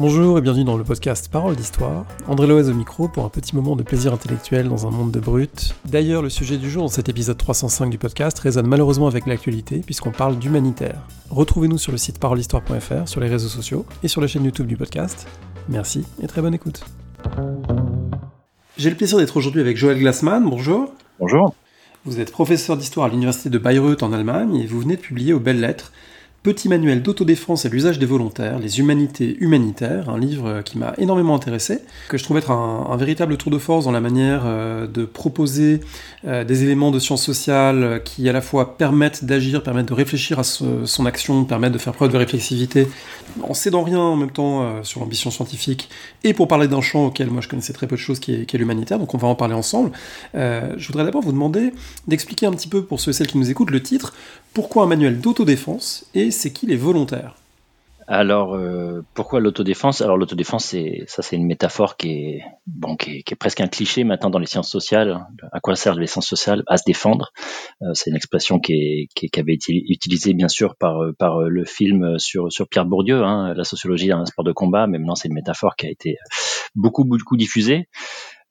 Bonjour et bienvenue dans le podcast Parole d'Histoire. André Loez au micro pour un petit moment de plaisir intellectuel dans un monde de brut. D'ailleurs, le sujet du jour dans cet épisode 305 du podcast résonne malheureusement avec l'actualité puisqu'on parle d'humanitaire. Retrouvez-nous sur le site parolehistoire.fr, sur les réseaux sociaux et sur la chaîne YouTube du podcast. Merci et très bonne écoute. J'ai le plaisir d'être aujourd'hui avec Joël Glassman. Bonjour. Bonjour. Vous êtes professeur d'histoire à l'université de Bayreuth en Allemagne et vous venez de publier aux belles lettres Petit manuel d'autodéfense et l'usage des volontaires, les humanités humanitaires, un livre qui m'a énormément intéressé, que je trouve être un, véritable tour de force dans la manière euh, de proposer euh, des éléments de sciences sociales qui à la fois permettent d'agir, permettent de réfléchir à son action, permettent de faire preuve de réflexivité, en cédant rien en même temps euh, sur l'ambition scientifique, et pour parler d'un champ auquel moi je connaissais très peu de choses qui est, qui est l'humanitaire, donc on va en parler ensemble. je voudrais d'abord vous demander d'expliquer un petit peu pour ceux et celles qui nous écoutent le titre, pourquoi un manuel d'autodéfense et c'est qui les volontaires? Alors, euh, pourquoi l'autodéfense? Alors, l'autodéfense, c'est ça, c'est une métaphore qui est bon, qui est, presque un cliché maintenant dans les sciences sociales. À quoi servent les sciences sociales? À se défendre. Euh, c'est une expression qui, est, qui, avait été utilisée bien sûr par par le film sur sur Pierre Bourdieu, hein, la sociologie un sport de combat. Mais maintenant, c'est une métaphore qui a été beaucoup beaucoup diffusée.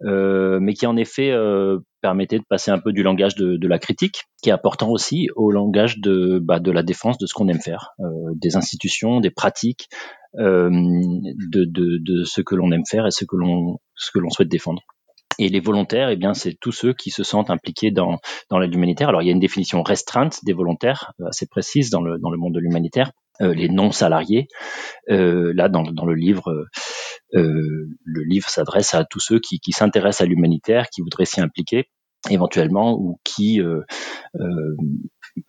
Euh, mais qui en effet euh, permettait de passer un peu du langage de, de, la critique, qui est important aussi, au langage de, bah, de la défense de ce qu'on aime faire, euh, des institutions, des pratiques, de, de, de, ce que l'on aime faire et ce que l'on ce que l'on souhaite défendre. Et les volontaires, eh bien, c'est tous ceux qui se sentent impliqués dans, dans l'aide humanitaire. Alors, il y a une définition restreinte des volontaires, assez précise dans le, dans le monde de l'humanitaire. Euh, les non salariés. Euh, là, dans, dans, le livre, le livre s'adresse à tous ceux qui, s'intéressent à l'humanitaire, qui voudraient s'y impliquer éventuellement ou qui euh, euh,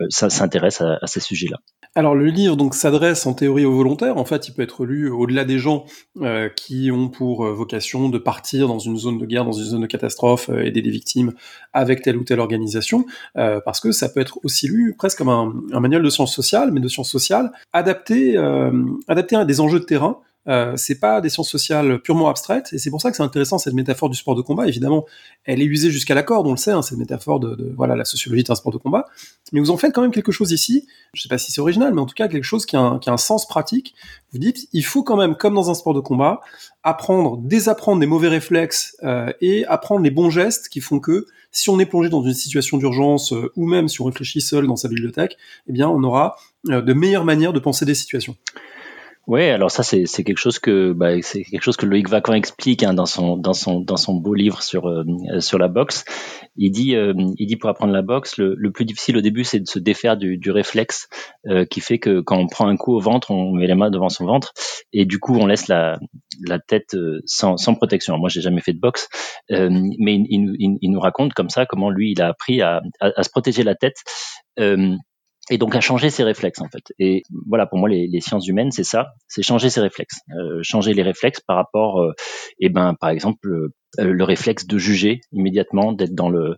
s'intéressent à, ces sujets-là. Alors le livre donc s'adresse en théorie aux volontaires. En fait, il peut être lu au-delà des gens euh, qui ont pour vocation de partir dans une zone de guerre, dans une zone de catastrophe, aider des victimes avec telle ou telle organisation, parce que ça peut être aussi lu presque comme un, un manuel de sciences sociales, mais de sciences sociales adapté, adapté à des enjeux de terrain euh, c'est pas des sciences sociales purement abstraites, et c'est pour ça que c'est intéressant cette métaphore du sport de combat. Évidemment, elle est usée jusqu'à la corde, on le sait, hein, cette métaphore de, voilà la sociologie d'un sport de combat. Mais vous en faites quand même quelque chose ici. Je sais pas si c'est original, mais en tout cas quelque chose qui a, un, qui a un sens pratique. Vous dites, il faut quand même, comme dans un sport de combat, apprendre, désapprendre des mauvais réflexes euh, et apprendre les bons gestes qui font que si on est plongé dans une situation d'urgence euh, ou même si on réfléchit seul dans sa bibliothèque, eh bien on aura de meilleures manières de penser des situations. Oui, alors ça c'est quelque chose que bah, c'est quelque chose que Loïc Vacan explique hein, dans son dans son dans son beau livre sur euh, sur la boxe. Il dit euh, il dit pour apprendre la boxe, le, le plus difficile au début c'est de se défaire du, du réflexe euh, qui fait que quand on prend un coup au ventre, on met les mains devant son ventre et du coup on laisse la la tête sans sans protection. moi j'ai jamais fait de boxe, mais il, il, il, nous raconte comme ça comment lui il a appris à, à, à se protéger la tête et donc à changer ses réflexes en fait. Et voilà, pour moi, les, sciences humaines, c'est ça, c'est changer ses réflexes, euh, changer les réflexes par rapport, euh, eh ben, par exemple, euh, le réflexe de juger immédiatement, d'être dans le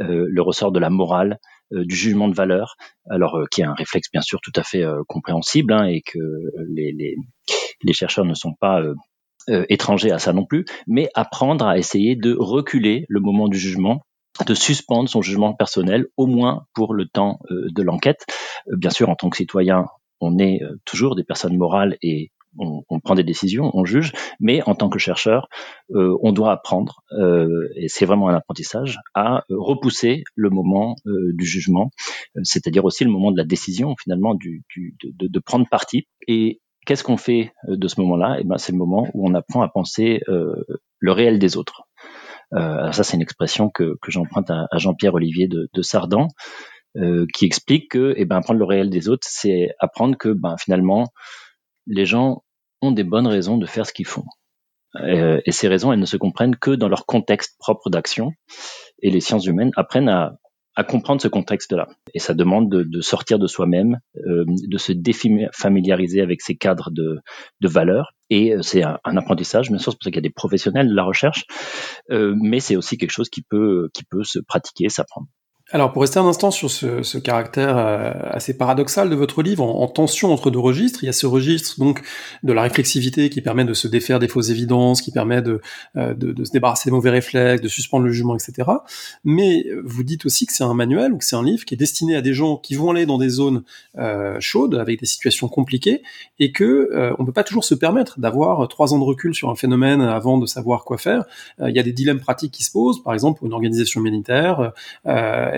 euh, le ressort de la morale, du jugement de valeur, alors qui est un réflexe bien sûr tout à fait compréhensible hein, et que les, les chercheurs ne sont pas étrangers à ça non plus, mais apprendre à essayer de reculer le moment du jugement de suspendre son jugement personnel, au moins pour le temps euh, de l'enquête. Euh, bien sûr, en tant que citoyen, on est euh, toujours des personnes morales et on, prend des décisions, on juge, mais en tant que chercheur, on doit apprendre, et c'est vraiment un apprentissage, à repousser le moment du jugement, c'est-à-dire aussi le moment de la décision, finalement, de, prendre parti. Et qu'est-ce qu'on fait de ce moment-là? Eh ben, c'est le moment où on apprend à penser le réel des autres. Euh, ça, c'est une expression que, que j'emprunte à, Jean-Pierre Olivier de, de Sardan, euh, qui explique que eh ben, apprendre le réel des autres, c'est apprendre que ben, finalement, les gens ont des bonnes raisons de faire ce qu'ils font. Euh, et ces raisons, elles ne se comprennent que dans leur contexte propre d'action. Et les sciences humaines apprennent à, à comprendre ce contexte-là. Et ça demande de, sortir de soi-même, euh, de se défamiliariser avec ces cadres de, de valeurs. Et euh, c'est un, apprentissage, bien sûr, c'est pour ça qu'il y a des professionnels de la recherche, euh, mais c'est aussi quelque chose qui peut se pratiquer, s'apprendre. Alors pour rester un instant sur ce, ce caractère euh, assez paradoxal de votre livre, en, tension entre deux registres, il y a ce registre donc de la réflexivité qui permet de se défaire des fausses évidences, qui permet de, euh, de, de, se débarrasser des mauvais réflexes, de suspendre le jugement, etc. Mais vous dites aussi que c'est un manuel ou que c'est un livre qui est destiné à des gens qui vont aller dans des zones euh, chaudes avec des situations compliquées et que euh, on peut pas toujours se permettre d'avoir trois ans de recul sur un phénomène avant de savoir quoi faire. il y a des dilemmes pratiques qui se posent, par exemple pour une organisation militaire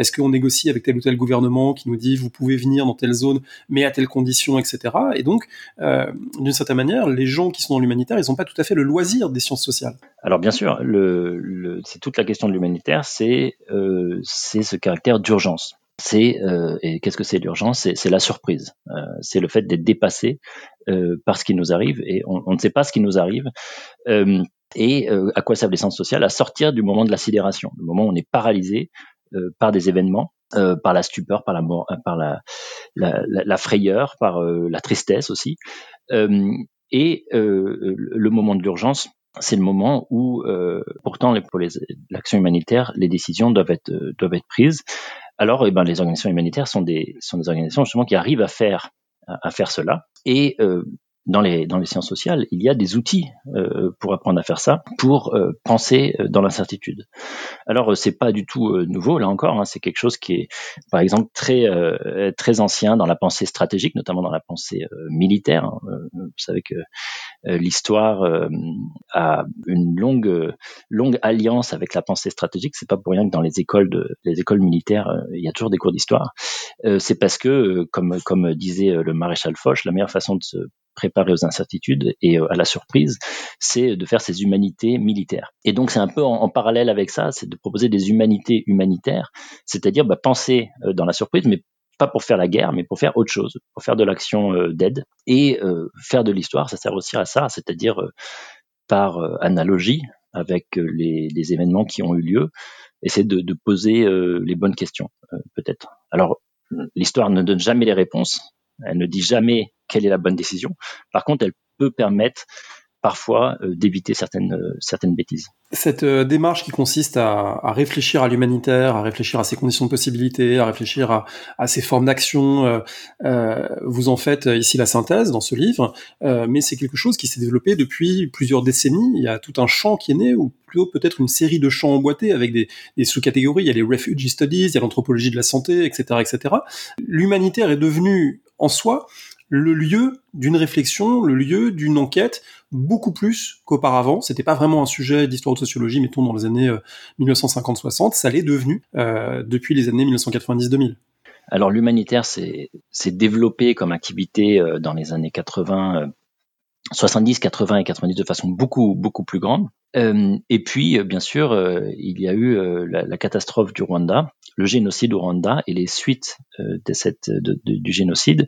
est-ce qu'on négocie avec tel ou tel gouvernement qui nous dit vous pouvez venir dans telle zone, mais à telle condition, etc. Et donc, euh, d'une certaine manière, les gens qui sont dans l'humanitaire, ils n'ont pas tout à fait le loisir des sciences sociales. Alors bien sûr, c'est toute la question de l'humanitaire, c'est euh, ce caractère d'urgence. C'est euh, et qu'est-ce que c'est l'urgence? C'est la surprise. c'est le fait d'être dépassé par ce qui nous arrive et on, ne sait pas ce qui nous arrive et à quoi servent les sciences sociales? À sortir du moment de la sidération, le moment où on est paralysé par des événements, euh, par la stupeur, par la, euh, par la, la, la frayeur, par la tristesse aussi. et le moment de l'urgence, c'est le moment où, pourtant, pour l'action humanitaire, les décisions doivent être, doivent être prises. Alors, eh ben, les organisations humanitaires sont des, sont des organisations justement qui arrivent à faire, à, faire cela. Et dans les, dans les sciences sociales, il y a des outils euh, pour apprendre à faire ça, pour euh, penser euh, dans l'incertitude. Alors c'est pas du tout nouveau là encore, hein, c'est quelque chose qui est par exemple très très ancien dans la pensée stratégique, notamment dans la pensée militaire. Hein. vous savez que l'histoire a une longue longue alliance avec la pensée stratégique. C'est pas pour rien que dans les écoles de les écoles militaires, il y a toujours des cours d'histoire. c'est parce que comme comme disait le maréchal Foch, la meilleure façon de se préparer aux incertitudes et euh, à la surprise, c'est de faire ces humanités militaires. Et donc c'est un peu en, parallèle avec ça, c'est de proposer des humanités humanitaires, c'est-à-dire bah, penser euh, dans la surprise, mais pas pour faire la guerre, mais pour faire autre chose, pour faire de l'action euh, d'aide et faire de l'histoire. Ça sert aussi à ça, c'est-à-dire par analogie avec les, événements qui ont eu lieu, essayer de, de poser les bonnes questions, peut-être. Alors l'histoire ne donne jamais les réponses, elle ne dit jamais quelle est la bonne décision. Par contre, elle peut permettre parfois euh, d'éviter certaines, euh, certaines bêtises. Cette euh, démarche qui consiste à, réfléchir à l'humanitaire, à réfléchir à ses conditions de possibilité, à réfléchir à, ses formes d'action, vous en faites ici la synthèse dans ce livre, mais c'est quelque chose qui s'est développé depuis plusieurs décennies. Il y a tout un champ qui est né, ou plutôt peut-être une série de champs emboîtés avec des, des sous-catégories. Il y a les refugee studies, il y a l'anthropologie de la santé, etc., etc. L'humanitaire est devenu en soi le lieu d'une réflexion, le lieu d'une enquête, beaucoup plus qu'auparavant. C'était pas vraiment un sujet d'histoire de sociologie, mettons dans les années 1950-60. Euh, Ça l'est devenu euh, depuis les années 1990-2000. Alors l'humanitaire s'est développé comme activité euh, dans les années 80, 70, 80 et 90 de façon beaucoup beaucoup plus grande. Euh, et puis, bien sûr, euh, il y a eu euh, la, la, catastrophe du Rwanda, le génocide au Rwanda et les suites de cette, de, de, du génocide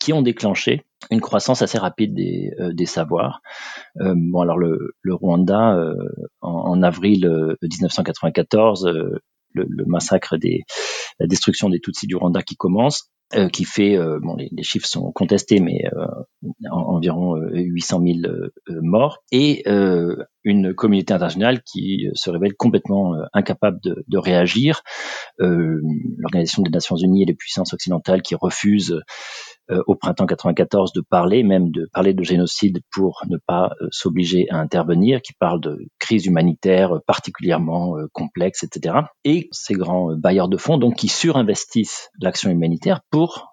qui ont déclenché une croissance assez rapide des, des savoirs. bon, alors le, le Rwanda, en, en, avril 1994, le, le, massacre des, la destruction des Tutsis du Rwanda qui commence, euh, qui fait, euh, bon, les, chiffres sont contestés, mais euh, environ 800 000 morts, et une communauté internationale qui se révèle complètement incapable de, de réagir. L'Organisation des Nations Unies et les puissances occidentales qui refusent au printemps 94 de parler, même de parler de génocide pour ne pas euh, s'obliger à intervenir, qui parle de crise humanitaire particulièrement euh, complexe, etc. Et ces grands bailleurs de fonds, donc, qui surinvestissent l'action humanitaire pour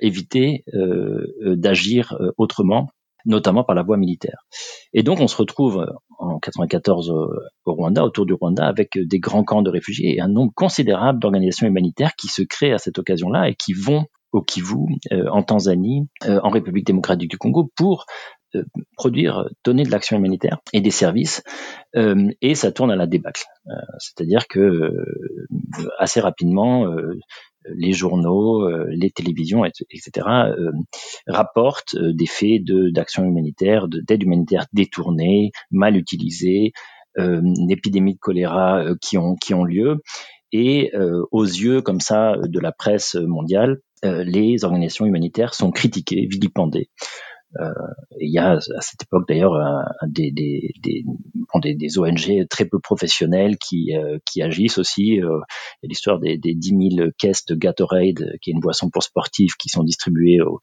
éviter d'agir autrement notamment par la voie militaire. Et donc on se retrouve en 94 au Rwanda, autour du Rwanda, avec des grands camps de réfugiés et un nombre considérable d'organisations humanitaires qui se créent à cette occasion-là et qui vont au Kivu, euh, en Tanzanie, euh, en République démocratique du Congo, pour euh, produire, donner de l'action humanitaire et des services, et ça tourne à la débâcle. C'est-à-dire que assez rapidement, les journaux, les télévisions, etc., rapportent des faits d'action humanitaire, d'aide humanitaire détournée, mal utilisée, d'épidémies de choléra qui ont qui ont lieu, et aux yeux comme ça de la presse mondiale, euh, les organisations humanitaires sont critiquées, vilipendées. Euh, il y a à cette époque d'ailleurs des, des, des, des, ONG très peu professionnelles qui, euh, qui agissent aussi. Euh, il y a l'histoire des, des 10 000 caisses de Gatorade, qui est une boisson pour sportifs, qui sont distribuées aux, euh,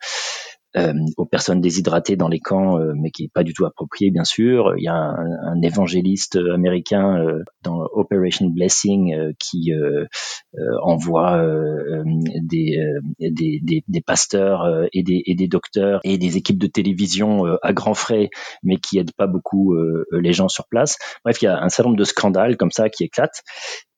aux personnes déshydratées dans les camps, euh, mais qui est pas du tout approprié, bien sûr. Il y a un, un évangéliste américain euh, dans Operation Blessing qui envoie des, des, des, des, pasteurs et des, et des docteurs et des équipes de télévision à grands frais, mais qui aident pas beaucoup les gens sur place. Bref, il y a un certain nombre de scandales comme ça qui éclatent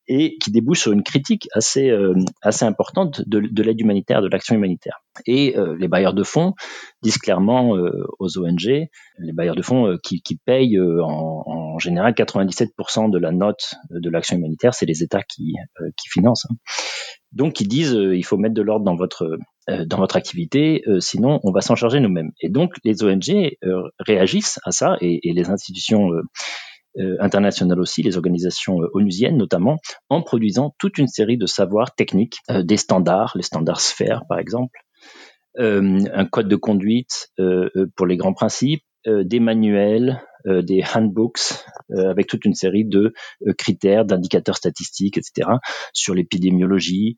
et qui débouche sur une critique assez euh, assez importante de, de l'aide humanitaire, de l'action humanitaire. Et euh, les bailleurs de fonds disent clairement euh, aux ONG, les bailleurs de fonds qui, qui, payent en, en, général 97% de la note de l'action humanitaire, c'est les États qui, qui financent. Hein. Donc ils disent il faut mettre de l'ordre dans votre dans votre activité, sinon on va s'en charger nous-mêmes. Et donc les ONG réagissent à ça et, et les institutions euh, internationales aussi, les organisations euh, onusiennes notamment, en produisant toute une série de savoirs techniques, euh, des standards, les standards sphères par exemple, un code de conduite pour les grands principes, des manuels, des handbooks avec toute une série de critères, d'indicateurs statistiques, etc., sur l'épidémiologie,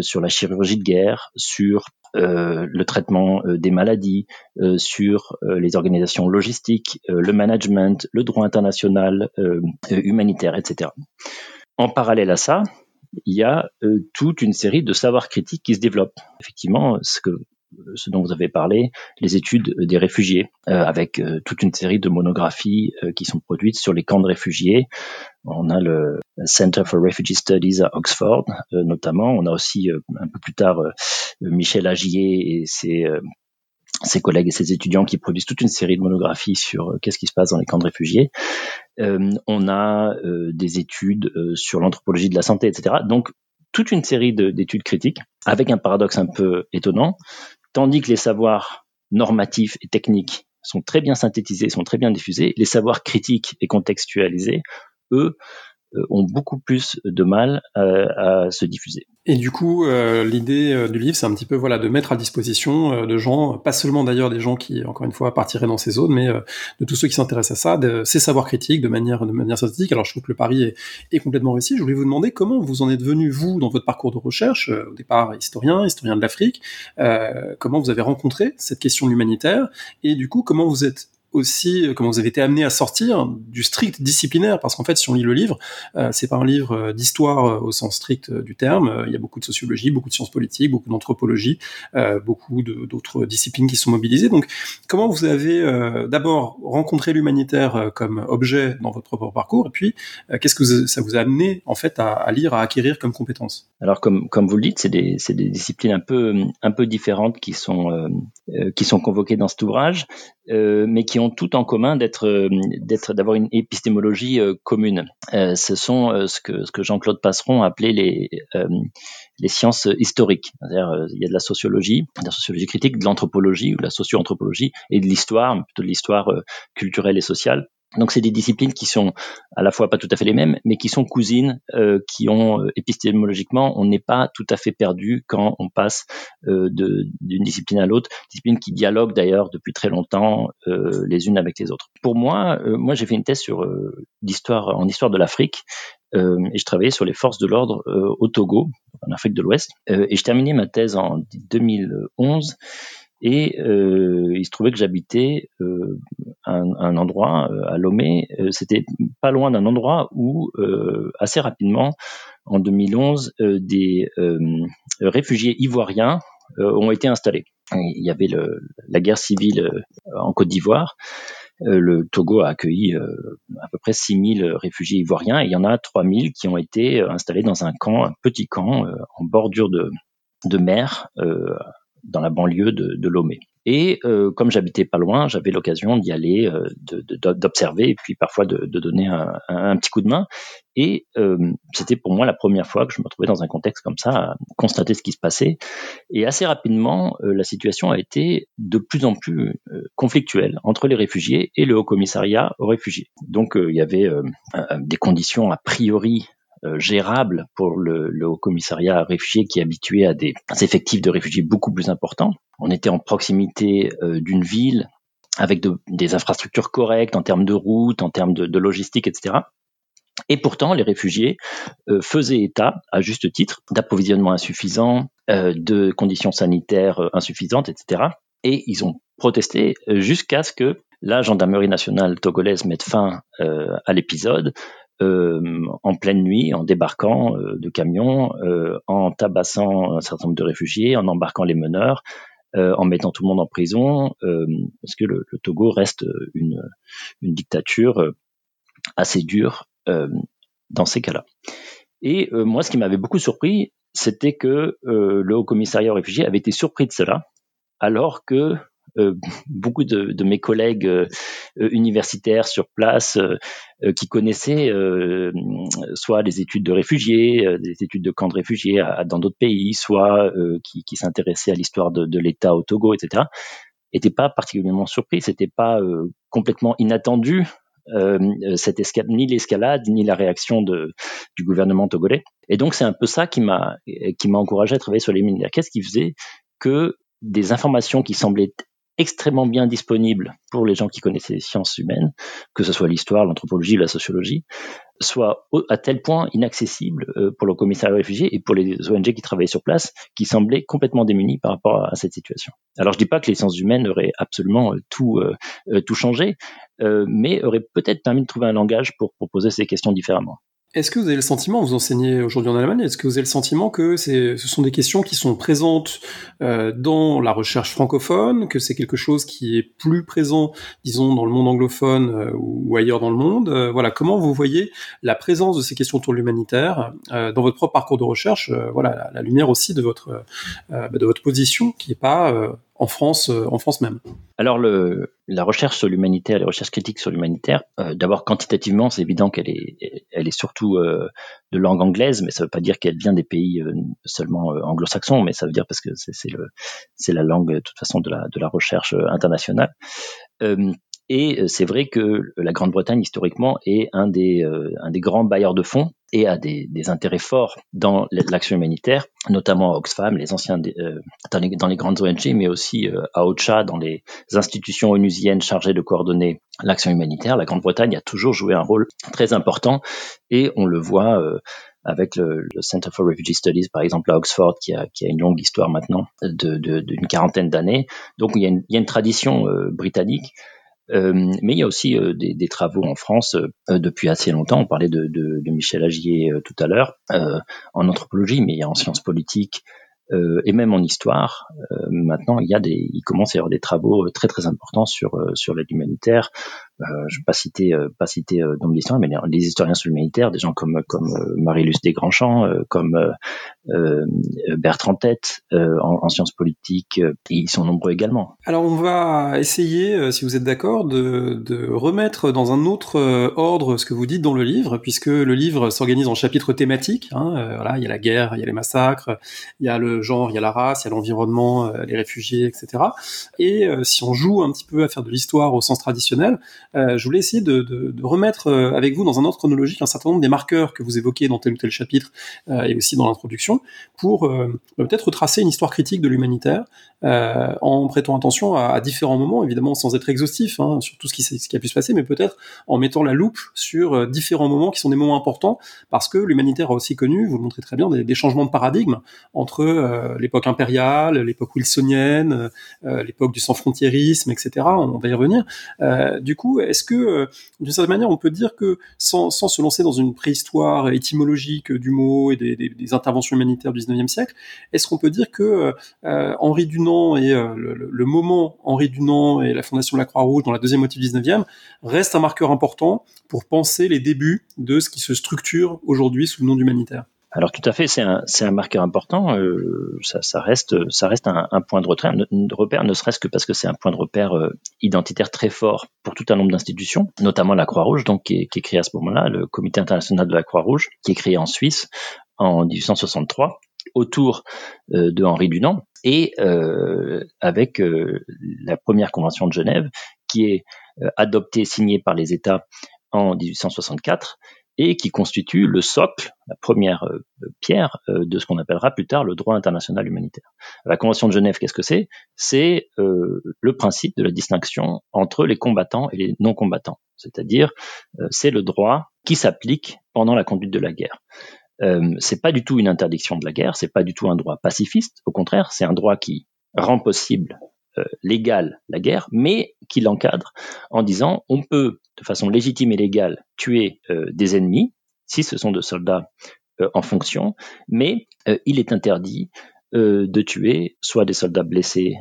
sur la chirurgie de guerre, sur euh, le traitement euh, des maladies, euh, sur les organisations logistiques, le management, le droit international, humanitaire, etc. En parallèle à ça, il y a toute une série de savoirs critiques qui se développent. Effectivement, ce que ce dont vous avez parlé, les études des réfugiés, avec toute une série de monographies qui sont produites sur les camps de réfugiés. On a le Center for Refugee Studies à Oxford, notamment. On a aussi un peu plus tard Michel Agier et ses, euh, collègues et ses étudiants qui produisent toute une série de monographies sur euh, qu'est-ce qui se passe dans les camps de réfugiés. Euh, on a des études sur l'anthropologie de la santé, etc. Donc, toute une série d'études critiques, avec un paradoxe un peu étonnant, tandis que les savoirs normatifs et techniques sont très bien synthétisés, sont très bien diffusés, les savoirs critiques et contextualisés, eux, ont beaucoup plus de mal euh, à, se diffuser. Et du coup, euh, l'idée du livre, c'est un petit peu voilà de mettre à disposition de gens, pas seulement d'ailleurs des gens qui, encore une fois, partiraient dans ces zones, mais de tous ceux qui s'intéressent à ça, de ces savoirs critiques de manière de manière synthétique. Alors, je trouve que le pari est, complètement réussi. Je voulais vous demander comment vous en êtes venu vous dans votre parcours de recherche, au départ historien, historien de l'Afrique, comment vous avez rencontré cette question de l'humanitaire, et du coup, comment vous êtes aussi euh, comment vous avez été amené à sortir du strict disciplinaire parce qu'en fait si on lit le livre euh, c'est pas un livre euh, d'histoire au sens strict du terme. Il y a beaucoup de sociologie beaucoup de sciences politiques beaucoup d'anthropologie beaucoup d'autres disciplines qui sont mobilisées. Donc comment vous avez d'abord rencontré l'humanitaire comme objet dans votre propre parcours et puis qu'est-ce que ça vous a amené en fait à, lire à acquérir comme compétences alors comme vous le dites c'est des disciplines un peu différentes qui sont convoquées dans cet ouvrage mais qui ont tout en commun d'être, euh, d'être, d'avoir une épistémologie euh, commune. Euh, ce sont ce que, ce que Jean-Claude Passeron appelait les, les sciences historiques. C'est-à-dire, il y a de la sociologie, de la sociologie critique, de l'anthropologie ou de la socio-anthropologie et de l'histoire, plutôt de l'histoire culturelle et sociale. Donc c'est des disciplines qui sont à la fois pas tout à fait les mêmes, mais qui sont cousines, euh, qui ont euh, épistémologiquement, on n'est pas tout à fait perdu quand on passe euh, d'une discipline à l'autre, disciplines qui dialoguent d'ailleurs depuis très longtemps les unes avec les autres. Pour moi, moi j'ai fait une thèse sur l'histoire en histoire de l'Afrique et je travaillais sur les forces de l'ordre au Togo, en Afrique de l'Ouest, et je terminais ma thèse en 2011 et euh, il se trouvait que j'habitais euh, un, endroit euh, à Lomé. C'était pas loin d'un endroit où, assez rapidement, en 2011, des réfugiés ivoiriens ont été installés. Il y avait le, la guerre civile en Côte d'Ivoire. le Togo a accueilli à peu près 6000 réfugiés ivoiriens et il y en a 3000 qui ont été installés dans un camp, un petit camp en bordure de mer dans la banlieue de, Lomé. Et euh, comme j'habitais pas loin, j'avais l'occasion d'y aller, euh, d'observer et puis parfois de, de donner un, un, petit coup de main. Et euh, c'était pour moi la première fois que je me trouvais dans un contexte comme ça, à constater ce qui se passait. Et assez rapidement, euh, la situation a été de plus en plus euh, conflictuelle entre les réfugiés et le Haut Commissariat aux réfugiés. Donc il y avait des conditions a priori euh, gérable pour le, Haut Commissariat réfugié qui est habitué à des effectifs de réfugiés beaucoup plus importants. On était en proximité euh, d'une ville avec des infrastructures correctes en termes de routes, en termes de, logistique, etc. Et pourtant, les réfugiés euh, faisaient état, à juste titre, d'approvisionnement insuffisant, euh, de conditions sanitaires euh, insuffisantes, etc. Et ils ont protesté jusqu'à ce que la gendarmerie nationale togolaise mette fin à l'épisode en pleine nuit, en débarquant de camions, en tabassant un certain nombre de réfugiés, en embarquant les meneurs, en mettant tout le monde en prison, parce que le, Togo reste une, une dictature assez dure euh, dans ces cas-là. Et euh, moi, ce qui m'avait beaucoup surpris, c'était que euh, le Haut Commissariat aux réfugiés avait été surpris de cela, alors que beaucoup de, mes collègues universitaires sur place qui connaissaient soit les études de réfugiés, des études de camps de réfugiés dans d'autres pays, soit qui, s'intéressaient à l'histoire de, l'État au Togo, etc., n'étaient pas particulièrement surpris. C'était pas complètement inattendu euh, cette escalade, ni l'escalade, ni la réaction du gouvernement togolais. Et donc c'est un peu ça qui m'a qui m'a encouragé à travailler sur les mines. Qu'est-ce qui faisait que des informations qui semblaient extrêmement bien disponibles pour les gens qui connaissaient les sciences humaines, que ce soit l'histoire, l'anthropologie, la sociologie, soit à tel point inaccessible euh, pour le commissariat aux réfugiés et pour les ONG qui travaillaient sur place, qui semblaient complètement démunis par rapport à cette situation. Alors je dis pas que les sciences humaines auraient absolument euh, tout euh, tout changé, mais auraient peut-être permis de trouver un langage pour, pour poser ces questions différemment. Est-ce que vous avez le sentiment, vous enseignez aujourd'hui en Allemagne, est-ce que vous avez le sentiment que ce sont des questions qui sont présentes euh, dans la recherche francophone, que c'est quelque chose qui est plus présent, disons, dans le monde anglophone euh, ou, ailleurs dans le monde euh, Voilà, comment vous voyez la présence de ces questions autour de l'humanitaire dans votre propre parcours de recherche Voilà, la, lumière aussi de votre bah, de votre position, qui n'est pas en France, euh, en France même Alors le, la recherche sur l'humanitaire, les recherches critiques sur l'humanitaire, euh, d'abord quantitativement, c'est évident qu'elle est, elle est surtout euh, de langue anglaise, mais ça ne veut pas dire qu'elle vient des pays seulement anglo-saxons, mais ça veut dire parce que c'est le, c'est la langue de toute façon de la, de la recherche internationale. Et c'est vrai que la Grande-Bretagne, historiquement, est un des, un des grands bailleurs de fonds et a des, des intérêts forts dans l'action humanitaire, notamment à Oxfam, les anciens euh, dans, les, dans, les, grandes ONG, mais aussi euh, à OCHA, dans les institutions onusiennes chargées de coordonner l'action humanitaire. La Grande-Bretagne a toujours joué un rôle très important et on le voit euh, avec le, le, Center for Refugee Studies, par exemple, à Oxford, qui a, qui a une longue histoire maintenant d'une de, de, quarantaine d'années. Donc il y, a une, il y, a une, tradition britannique euh, mais il y a aussi euh, des, travaux en France euh, depuis assez longtemps. On parlait de, Michel Agier tout à l'heure en anthropologie, mais il y a en sciences politiques et même en histoire. maintenant, il y a des, il commence à y avoir des travaux très très importants sur sur l'aide humanitaire, euh, je ne vais pas citer, euh, pas citer euh, nom d'histoire, mais les, historiens sur l'humanitaire, des gens comme, comme Marie-Luce Desgrandschamps, comme Bertrand Tête en, en, sciences politiques, ils sont nombreux également. Alors on va essayer, si vous êtes d'accord, de, de, remettre dans un autre ordre ce que vous dites dans le livre, puisque le livre s'organise en chapitres thématiques. Hein, voilà, il y a la guerre, il y a les massacres, il y a le genre, il y a la race, il y a l'environnement, les réfugiés, etc. Et si on joue un petit peu à faire de l'histoire au sens traditionnel, euh, je voulais essayer de, remettre euh, avec vous dans un ordre chronologique un certain nombre des marqueurs que vous évoquez dans tel ou tel chapitre euh, et aussi dans l'introduction pour peut-être retracer une histoire critique de l'humanitaire en prêtant attention à, différents moments, évidemment sans être exhaustif hein, sur tout ce qui, a pu se passer, mais peut-être en mettant la loupe sur différents moments qui sont des moments importants parce que l'humanitaire a aussi connu, vous le montrez très bien, des, des changements de paradigme entre l'époque impériale, l'époque wilsonienne, l'époque du sans-frontiérisme, etc. On va y revenir. du coup, est-ce que, euh, d'une certaine manière, on peut dire que sans, se lancer dans une préhistoire étymologique du mot et des, interventions humanitaires du 19e siècle, est-ce qu'on peut dire que euh, euh, Henri Dunant et le, moment Henri Dunant et la fondation de la Croix-Rouge dans la deuxième moitié du 19e reste un marqueur important pour penser les débuts de ce qui se structure aujourd'hui sous le nom d'humanitaire? Alors tout à fait, c'est un, marqueur important. Euh, ça, reste, un, point de, repère, ne serait-ce que parce que c'est un point de repère euh, identitaire très fort pour tout un nombre d'institutions, notamment la Croix-Rouge, donc qui est, qui est créé à ce moment-là, le Comité international de la Croix-Rouge, qui est créé en Suisse en 1863 autour euh, de Henri Dunant et avec la première convention de Genève qui est adoptée, signée par les États en 1864 et qui constitue le socle, la première euh, pierre euh, de ce qu'on appellera plus tard le droit international humanitaire. La Convention de Genève, qu'est-ce que c'est? C'est euh, le principe de la distinction entre les combattants et les non-combattants, c'est-à-dire c'est le droit qui s'applique pendant la conduite de la guerre. C'est pas du tout une interdiction de la guerre, c'est pas du tout un droit pacifiste, au contraire, c'est un droit qui rend possible euh, légal la guerre, mais qui l'encadre en disant on peut de façon légitime et légale tuer euh, des ennemis si ce sont de soldats euh, en fonction, mais il est interdit de tuer soit des soldats blessés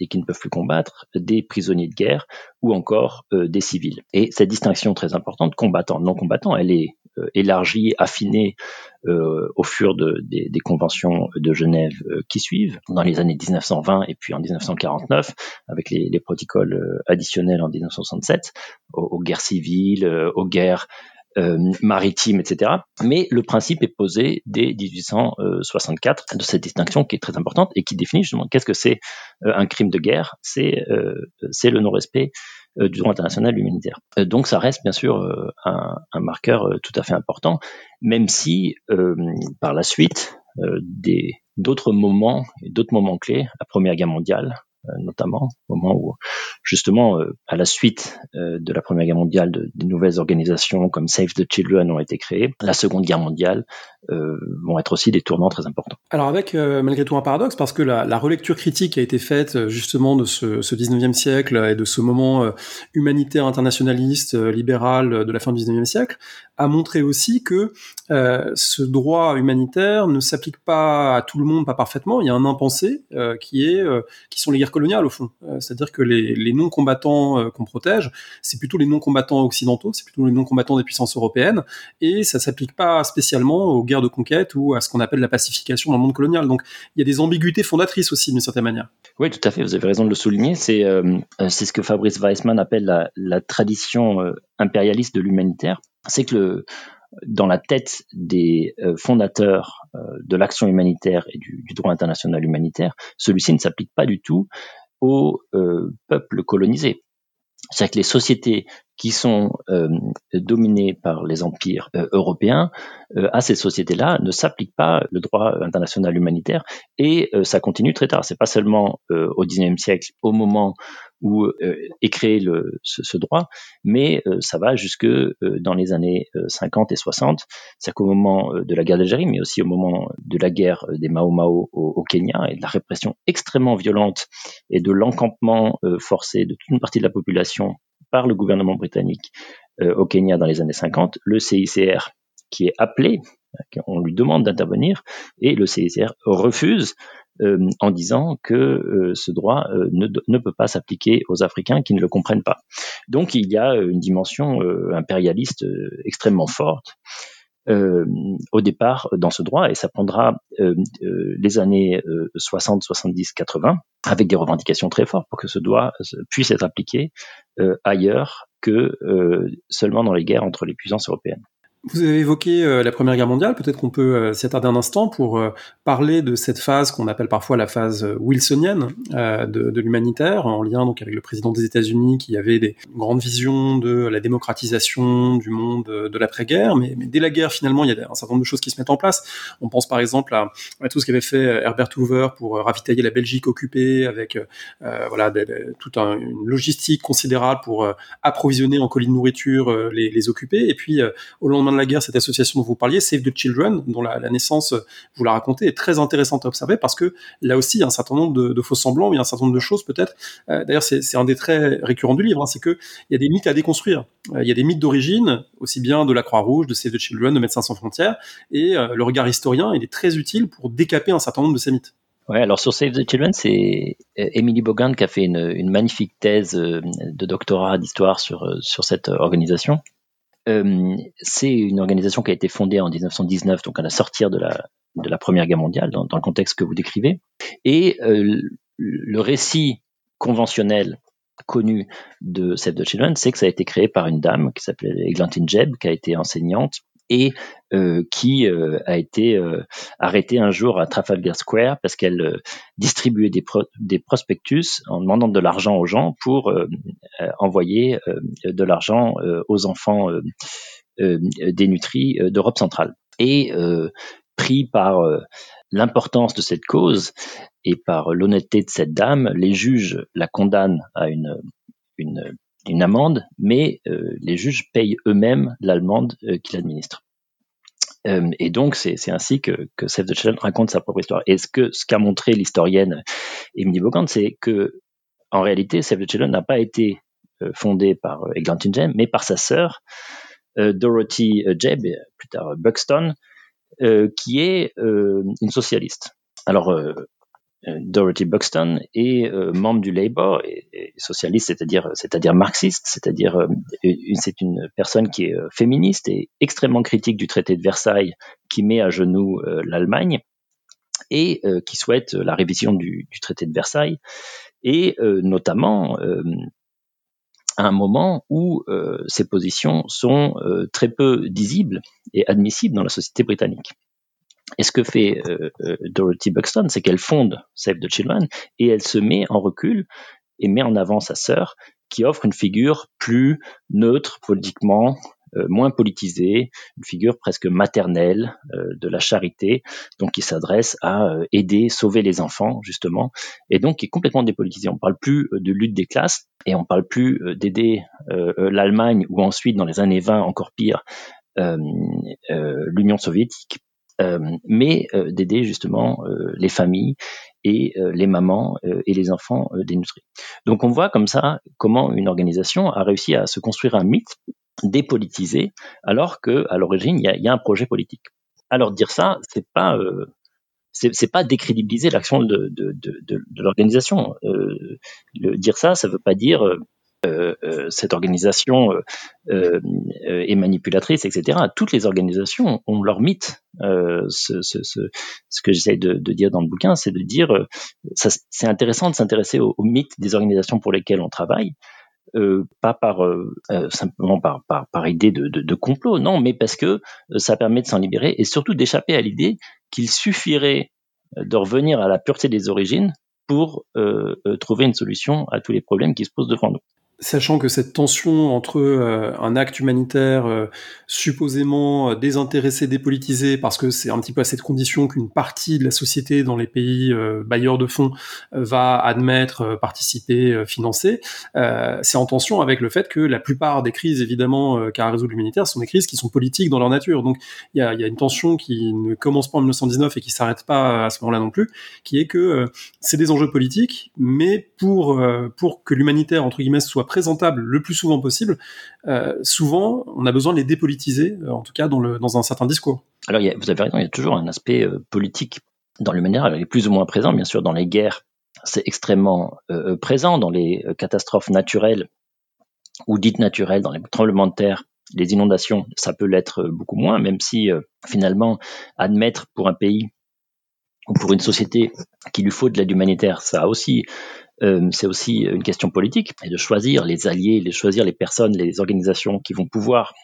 et qui ne peuvent plus combattre, des prisonniers de guerre ou encore des civils. Et cette distinction très importante, combattant, non combattant, elle est élargie, affinée au fur de, des, conventions de Genève qui suivent, dans les années 1920 et puis en 1949, avec les, les protocoles additionnels en 1967, aux, guerres civiles, aux guerres euh, maritime, etc. Mais le principe est posé dès 1864 de cette distinction qui est très importante et qui définit justement qu'est-ce que c'est euh, un crime de guerre. Euh, c'est le non-respect du droit international humanitaire. donc ça reste bien sûr un, un, marqueur tout à fait important, même si par la suite d'autres moments d'autres moments clés, la Première Guerre mondiale, euh, notamment au moment où justement euh, à la suite euh, de la Première Guerre mondiale, de, nouvelles organisations comme Save the Children ont été créées. La Seconde Guerre mondiale euh, vont être aussi des tournants très importants. Alors avec euh, malgré tout un paradoxe, parce que la, relecture critique a été faite euh, justement de ce, ce 19e siècle et de ce moment humanitaire internationaliste, libéral de la fin du 19e siècle, a montré aussi que euh, ce droit humanitaire ne s'applique pas à tout le monde, pas parfaitement. Il y a un impensé euh, qui est, euh, qui sont les guerres coloniales au fond. C'est-à-dire que les, les non-combattants qu'on protège, c'est plutôt les non-combattants occidentaux, c'est plutôt les non-combattants des puissances européennes, et ça s'applique pas spécialement aux guerres de conquête ou à ce qu'on appelle la pacification dans le monde colonial. Donc il y a des ambiguïtés fondatrices aussi d'une certaine manière. Oui, tout à fait. Vous avez raison de le souligner. C'est c'est ce que Fabrice Weissman appelle la tradition impérialiste de l'humanitaire c'est que dans la tête des euh, fondateurs euh, de l'action humanitaire et du, du, droit international humanitaire, celui-ci ne s'applique pas du tout aux euh, peuples colonisés. C'est-à-dire que les sociétés qui sont euh, dominées par les empires euh, européens, euh, à ces sociétés-là ne s'applique pas le droit international humanitaire et ça continue très tard. C'est pas seulement au XIXe siècle, au moment où est créé le, ce, ce, droit, mais ça va jusque dans les années 50 et 60, c'est qu'au moment de la guerre d'Algérie, mais aussi au moment de la guerre des Mao Mao au, au, Kenya et de la répression extrêmement violente et de l'encampement forcé de toute une partie de la population par le gouvernement britannique euh, au Kenya dans les années 50, le CICR qui est appelé, on lui demande d'intervenir, et le CICR refuse euh, en disant que euh, ce droit ne, peut pas s'appliquer aux Africains qui ne le comprennent pas. Donc il y a une dimension impérialiste extrêmement forte. Au départ dans ce droit et ça prendra les années 60, 70, 80 avec des revendications très fortes pour que ce droit puisse être appliqué euh, ailleurs que euh, seulement dans les guerres entre les puissances européennes. Vous avez évoqué euh, la Première Guerre mondiale, peut-être qu'on peut, euh, s'y attarder un instant pour euh, parler de cette phase qu'on appelle parfois la phase wilsonienne de, l'humanitaire, en lien donc avec le président des États-Unis qui avait des grandes visions de la démocratisation du monde de l'après-guerre, mais, dès la guerre finalement il y a un certain nombre de choses qui se mettent en place. On pense par exemple à, tout ce qu'avait fait Herbert Hoover pour ravitailler la Belgique occupée avec euh, voilà toute un, une logistique considérable pour approvisionner en colis de nourriture les, les occupés, et puis au lendemain la guerre, cette association dont vous parliez, Save the Children, dont la, naissance, vous la racontez, est très intéressante à observer parce que là aussi, il y a un certain nombre de, de faux semblants, il y a un certain nombre de choses peut-être. Euh, D'ailleurs, c'est un des traits récurrents du livre, hein, c'est qu'il y a des mythes à déconstruire. Euh, il y a des mythes d'origine, aussi bien de la Croix-Rouge, de Save the Children, de Médecins sans frontières, et euh, le regard historien, il est très utile pour décaper un certain nombre de ces mythes. Ouais, alors sur Save the Children, c'est Emily Bogan qui a fait une, magnifique thèse euh, de doctorat d'histoire euh, sur cette organisation. Euh, c'est une organisation qui a été fondée en 1919, donc à la sortie de la, de la Première Guerre mondiale, dans, le contexte que vous décrivez. Et euh, le récit conventionnel connu de Save the Children, c'est que ça a été créé par une dame qui s'appelait Eglantine Jebb, qui a été enseignante et euh, qui euh, a été euh, arrêtée un jour à Trafalgar Square parce qu'elle euh, distribuait des, pro des, prospectus en demandant de l'argent aux gens pour euh, envoyer de l'argent aux enfants des nutries d'Europe centrale. Et pris par l'importance de cette cause et par l'honnêteté de cette dame, les juges la condamnent à une, une, une amende, mais les juges payent eux-mêmes l'allemande qu'ils administrent. Euh, et donc, c'est ainsi que, que Save the Children raconte sa propre histoire. Et ce que ce qu'a montré l'historienne Emily Bogand, c'est que en réalité, Save the Children n'a pas été euh, fondé par euh, Eglantine Jebb, mais par sa sœur Dorothy Jebb, plus tard Buxton, qui est une socialiste. Alors, euh, Dorothy Buxton est euh, membre du Labour et, socialiste, c'est-à-dire marxiste, c'est-à-dire euh, c'est une personne qui est féministe et extrêmement critique du traité de Versailles qui met à genoux l'Allemagne et qui souhaite la révision du, traité de Versailles et notamment à un moment où ces positions sont très peu visibles et admissibles dans la société britannique. Et ce que fait euh, euh, Dorothy Buxton, c'est qu'elle fonde Save the Children et elle se met en recul et met en avant sa sœur qui offre une figure plus neutre politiquement, euh, moins politisée, une figure presque maternelle de la charité, donc qui s'adresse à aider, sauver les enfants justement, et donc qui est complètement dépolitisée. On parle plus de lutte des classes et on parle plus d'aider l'Allemagne ou ensuite dans les années 20 encore pire l'Union soviétique euh, mais euh, d'aider justement euh, les familles et les mamans et les enfants dénutris. Donc on voit comme ça comment une organisation a réussi à se construire un mythe dépolitisé, alors que à l'origine il y a, y a, un projet politique. Alors dire ça, c'est pas c'est pas décrédibiliser l'action de, de, de, de, l'organisation. Euh, dire ça, ça veut pas dire euh, euh, cette organisation euh, est manipulatrice, etc. Toutes les organisations ont leur mythe. Ce, ce, ce, ce, que j'essaie de, de, dire dans le bouquin, c'est de dire, c'est intéressant de s'intéresser au, mythe des organisations pour lesquelles on travaille. Euh, pas par euh, simplement par, par, par idée de, de, de, complot, non, mais parce que ça permet de s'en libérer et surtout d'échapper à l'idée qu'il suffirait de revenir à la pureté des origines pour euh, trouver une solution à tous les problèmes qui se posent devant nous sachant que cette tension entre euh, un acte humanitaire euh, supposément euh, désintéressé, dépolitisé, parce que c'est un petit peu à cette condition qu'une partie de la société dans les pays bailleurs de fonds va admettre, participer, financer, c'est en tension avec le fait que la plupart des crises, évidemment, qu'a résoudre l'humanitaire, sont des crises qui sont politiques dans leur nature. Donc il y a, y a, une tension qui ne commence pas en 1919 et qui s'arrête pas à ce moment-là non plus, qui est que c'est des enjeux politiques, mais pour, pour que l'humanitaire, entre guillemets, soit présentable le plus souvent possible, euh, souvent on a besoin de les dépolitiser, euh, en tout cas dans, le, dans un certain discours. Alors vous avez raison, il y a toujours un aspect euh, politique dans l'humanitaire, il est plus ou moins présent, bien sûr, dans les guerres, c'est extrêmement présent, dans les catastrophes naturelles ou dites naturelles, dans les tremblements de terre, les inondations, ça peut l'être beaucoup moins, même si finalement, admettre pour un pays ou pour une société qu'il lui faut de l'aide humanitaire, ça aussi euh, c'est aussi une question politique et de choisir les alliés, de choisir les personnes, les organisations qui vont pouvoir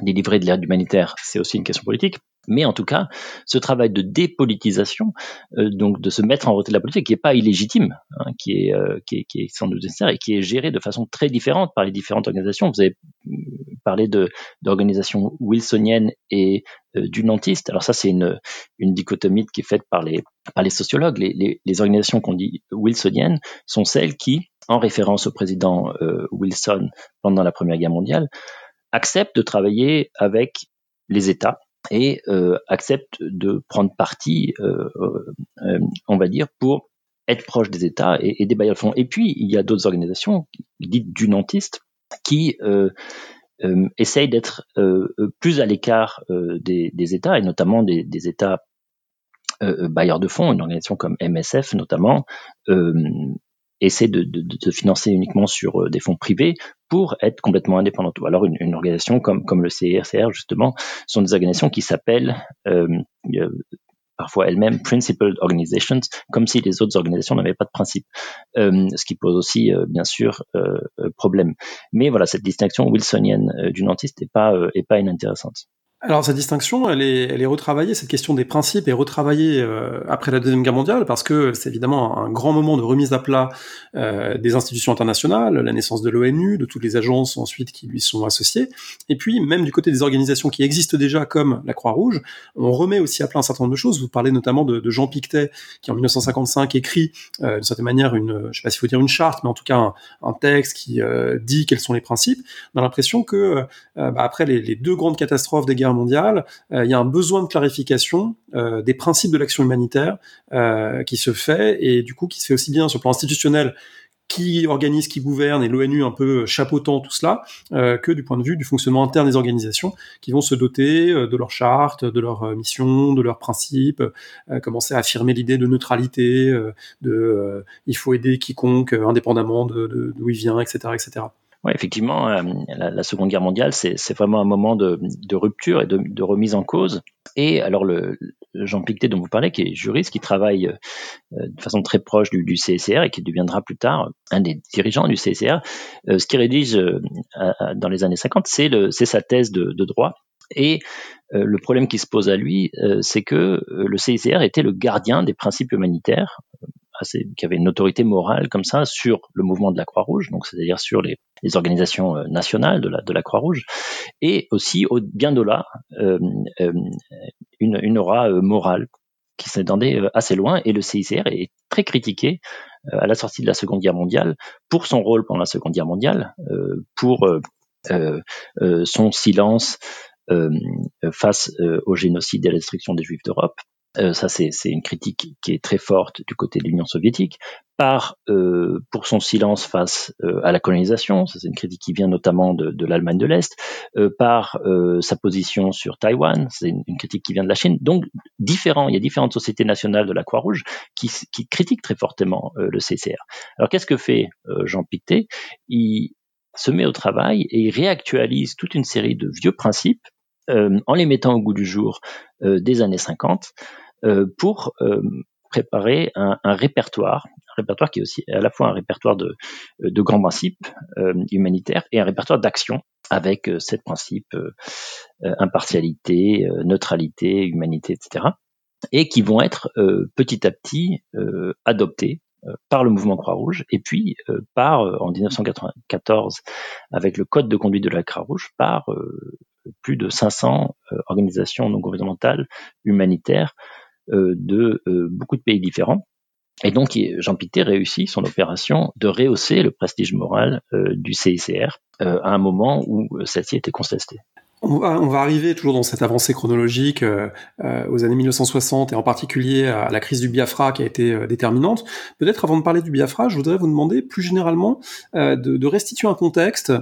délivrer de l'aide humanitaire, c'est aussi une question politique. Mais en tout cas, ce travail de dépolitisation, euh, donc de se mettre en retrait de la politique, qui n'est pas illégitime, hein, qui, est, euh, qui, est, sans doute nécessaire et qui est géré de façon très différente par les différentes organisations. Vous avez euh, parlé d'organisations wilsoniennes et euh, du nantiste. Alors ça, c'est une, dichotomie qui est faite par les, sociologues. Les, organisations qu'on dit wilsoniennes sont celles qui, en référence au président Wilson pendant la Première Guerre mondiale, acceptent de travailler avec les États et euh, accepte de prendre parti, euh, euh, on va dire, pour être proche des États et, des bailleurs de fonds. Et puis, il y a d'autres organisations, dites du nantistes, qui essayent d'être plus à l'écart des, États, et notamment des, des États bailleurs de fonds, une organisation comme MSF notamment, essaie de, de, de, financer uniquement sur euh, des fonds privés pour être complètement indépendante. Ou alors une, une organisation comme, le CIRCR, justement, sont des organisations qui s'appellent euh, euh, parfois elles-mêmes principled organizations, comme si les autres organisations n'avaient pas de principe, euh, ce qui pose aussi, euh, bien sûr, problème. Mais voilà, cette distinction wilsonienne du nantiste n'est pas, est pas inintéressante. Alors cette distinction, elle est, elle est retravaillée, cette question des principes est retravaillée euh, après la Deuxième Guerre mondiale, parce que c'est évidemment un grand moment de remise à plat euh, des institutions internationales, la naissance de l'ONU, de toutes les agences ensuite qui lui sont associées, et puis même du côté des organisations qui existent déjà comme la Croix-Rouge, on remet aussi à plat un certain nombre de choses. Vous parlez notamment de, Jean Pictet, qui en 1955 écrit euh, d'une certaine manière une, je sais pas s'il faut dire une charte, mais en tout cas un, texte qui dit quels sont les principes. On a l'impression que bah, après les deux grandes catastrophes des guerres mondiale, euh, il y a un besoin de clarification euh, des principes de l'action humanitaire euh, qui se fait et du coup qui se fait aussi bien sur le plan institutionnel qui organise, qui gouverne, et l'ONU un peu chapeautant tout cela, que du point de vue du fonctionnement interne des organisations, qui vont se doter de leur charte, de leur mission, de leurs principes, commencer à affirmer l'idée de neutralité, de il faut aider quiconque, indépendamment de d'où il vient, etc., etc. Oui, effectivement, euh, la, Seconde Guerre mondiale, c'est vraiment un moment de, rupture et de, remise en cause. Et alors, le, Jean Pictet dont vous parlez, qui est juriste, qui travaille euh, de façon très proche du, CSR et qui deviendra plus tard un des dirigeants du CSR, euh, ce qu'il rédige dans les années 50, c'est sa thèse de, droit. Et le problème qui se pose à lui, c'est que le CSR était le gardien des principes humanitaires, qui avait une autorité morale comme ça sur le mouvement de la Croix-Rouge, donc c'est-à-dire sur les, organisations euh, nationales de la, de la Croix-Rouge, et aussi au, bien euh, euh, une, une, aura morale qui s'étendait assez loin, et le CICR est très critiqué à la sortie de la Seconde Guerre mondiale pour son rôle pendant la Seconde Guerre mondiale, pour son silence face au génocide et à la destruction des Juifs d'Europe, euh, ça c'est une critique qui est très forte du côté de l'Union soviétique, par euh, pour son silence face euh, à la colonisation, ça c'est une critique qui vient notamment de, l'Allemagne de l'Est, euh, par euh, sa position sur Taïwan, c'est une, critique qui vient de la Chine. Donc différent, il y a différentes sociétés nationales de la Croix-Rouge qui, qui critiquent très fortement le CCR. Alors qu'est-ce que fait Jean Pictet? Il se met au travail et il réactualise toute une série de vieux principes en les mettant au goût du jour des années 50 euh, pour euh, préparer un, répertoire, un répertoire qui est aussi à la fois un répertoire de, de grands principes euh, humanitaires et un répertoire d'action avec euh, sept principes impartialité, neutralité, humanité, etc. Et qui vont être petit à petit adoptés par le mouvement Croix-Rouge et puis par, en 1994, avec le Code de conduite de la Croix-Rouge, par plus de 500 organisations non gouvernementales humanitaires euh, de euh, beaucoup de pays différents. Et donc, Jean Pictet réussit son opération de rehausser le prestige moral euh, du CICR à un moment où celle-ci était contestée. On va, arriver toujours dans cette avancée chronologique euh, aux années 1960 et en particulier à la crise du Biafra qui a été euh, déterminante. Peut-être avant de parler du Biafra, je voudrais vous demander plus généralement euh, de, restituer un contexte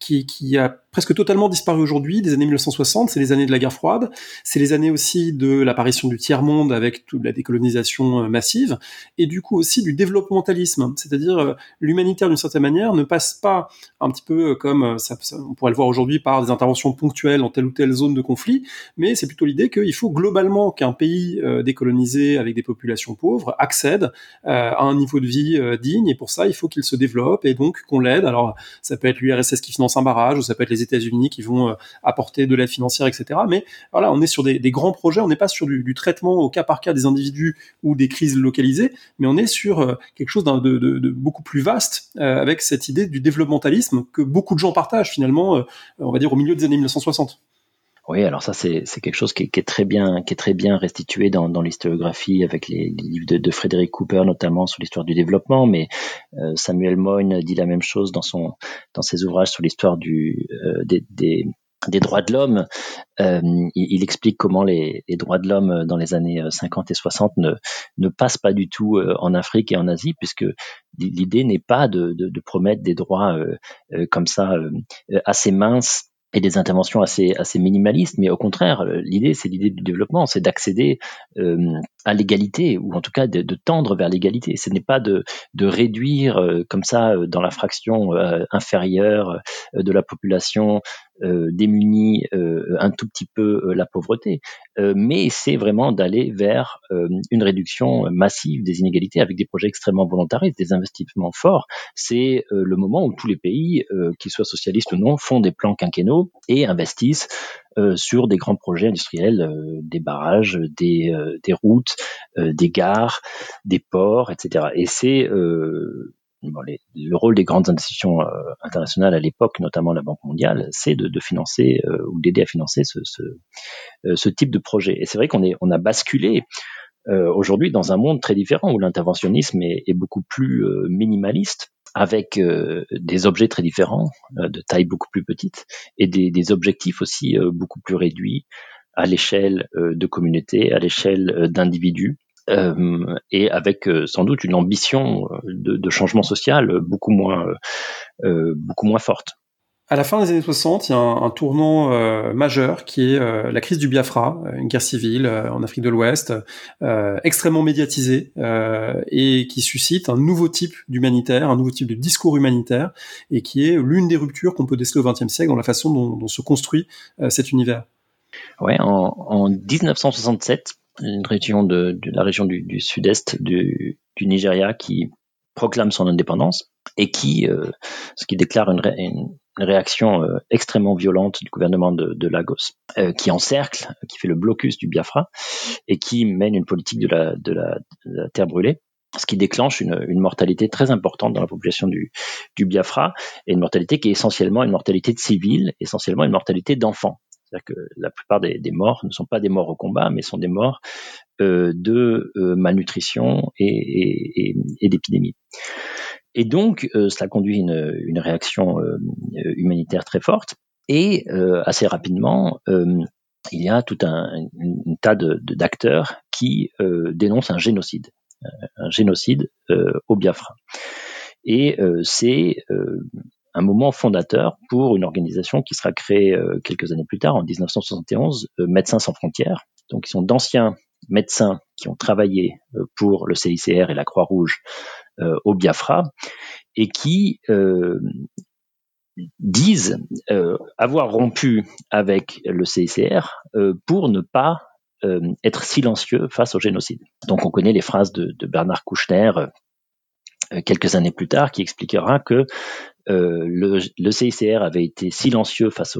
qui, a presque totalement disparu aujourd'hui des années 1960, c'est les années de la guerre froide, c'est les années aussi de l'apparition du tiers-monde avec toute la décolonisation euh, massive, et du coup aussi du développementalisme, c'est-à-dire euh, l'humanitaire d'une certaine manière ne passe pas un petit peu euh, comme on pourrait le voir aujourd'hui par des interventions ponctuelles dans telle ou telle zone de conflit, mais c'est plutôt l'idée qu'il faut globalement qu'un pays décolonisé avec des populations pauvres accède à un niveau de vie digne, et pour ça il faut qu'il se développe, et donc qu'on l'aide. Alors ça peut être l'URSS qui finance un barrage, ou ça peut être les États-Unis qui vont euh, apporter de l'aide financière, etc. Mais voilà, on est sur des, grands projets, on n'est pas sur du, traitement au cas par cas des individus ou des crises localisées, mais on est sur euh, quelque chose de, beaucoup plus vaste euh, avec cette idée du développementalisme que beaucoup de gens partagent finalement, on va dire au milieu des années 1960. Oui, alors ça c'est quelque chose qui est, très bien qui est très bien restitué dans, dans l'historiographie avec les, livres de, Frédéric Cooper notamment sur l'histoire du développement, mais euh, Samuel Moyne dit la même chose dans son dans ses ouvrages sur l'histoire du euh, des, des, des droits de l'homme. Euh, il, explique comment les, les droits de l'homme dans les années 50 et 60 ne, ne passent pas du tout en Afrique et en Asie, puisque l'idée n'est pas de, de, de, promettre des droits comme ça assez minces et des interventions assez assez minimalistes, mais au contraire, euh, l'idée c'est l'idée du développement, c'est d'accéder euh, à l'égalité ou en tout cas de, tendre vers l'égalité. Ce n'est pas de de réduire euh, comme ça dans la fraction inférieure de la population démunit un tout petit peu la pauvreté, mais c'est vraiment d'aller vers une réduction massive des inégalités avec des projets extrêmement volontaristes, des investissements forts. C'est le moment où tous les pays, qu'ils soient socialistes ou non, font des plans quinquennaux et investissent sur des grands projets industriels, des barrages, des, des routes, des gares, des ports, etc. Et c'est le rôle des grandes institutions euh, internationales à l'époque, notamment la Banque mondiale, c'est de, de, financer euh, ou d'aider à financer ce, ce, euh, ce, type de projet. Et c'est vrai qu'on a basculé aujourd'hui dans un monde très différent où l'interventionnisme est, est, beaucoup plus minimaliste avec des objets très différents, de taille beaucoup plus petite, et des, des objectifs aussi beaucoup plus réduits à l'échelle de communautés, à l'échelle d'individus. Euh, et avec euh, sans doute une ambition euh, de, de changement social beaucoup moins, beaucoup moins forte. À la fin des années 60, il y a un, un tournant majeur qui est la crise du Biafra, une guerre civile en Afrique de l'Ouest, extrêmement médiatisée et qui suscite un nouveau type d'humanitaire, un nouveau type de discours humanitaire, et qui est l'une des ruptures qu'on peut déceler au XXe siècle dans la façon dont, dont se construit cet univers. Ouais, en, en 1967, une région de, de la région du, du sud-est du, du, Nigeria qui proclame son indépendance et qui, euh, ce qui déclare une, une, réaction euh, extrêmement violente du gouvernement de, de Lagos, euh, qui encercle, qui fait le blocus du Biafra et qui mène une politique de la, de la, de la terre brûlée ce qui déclenche une, une, mortalité très importante dans la population du, du Biafra, et une mortalité qui est essentiellement une mortalité de civils, essentiellement une mortalité d'enfants. C'est-à-dire que la plupart des, morts ne sont pas des morts au combat, mais sont des morts euh, de euh, malnutrition et, d'épidémie. Et donc, euh, cela conduit une, une réaction humanitaire très forte. Et assez rapidement, il y a tout un, tas d'acteurs qui dénoncent un génocide, un génocide au Biafra. Et c'est un moment fondateur pour une organisation qui sera créée euh, quelques années plus tard, en 1971, euh, Médecins sans frontières. Donc, ils sont d'anciens médecins qui ont travaillé euh, pour le CICR et la Croix-Rouge au Biafra et qui disent avoir rompu avec le CICR pour ne pas être silencieux face au génocide. Donc on connaît les phrases de, de Bernard Kouchner quelques années plus tard qui expliquera que euh, le, le, CICR avait été silencieux face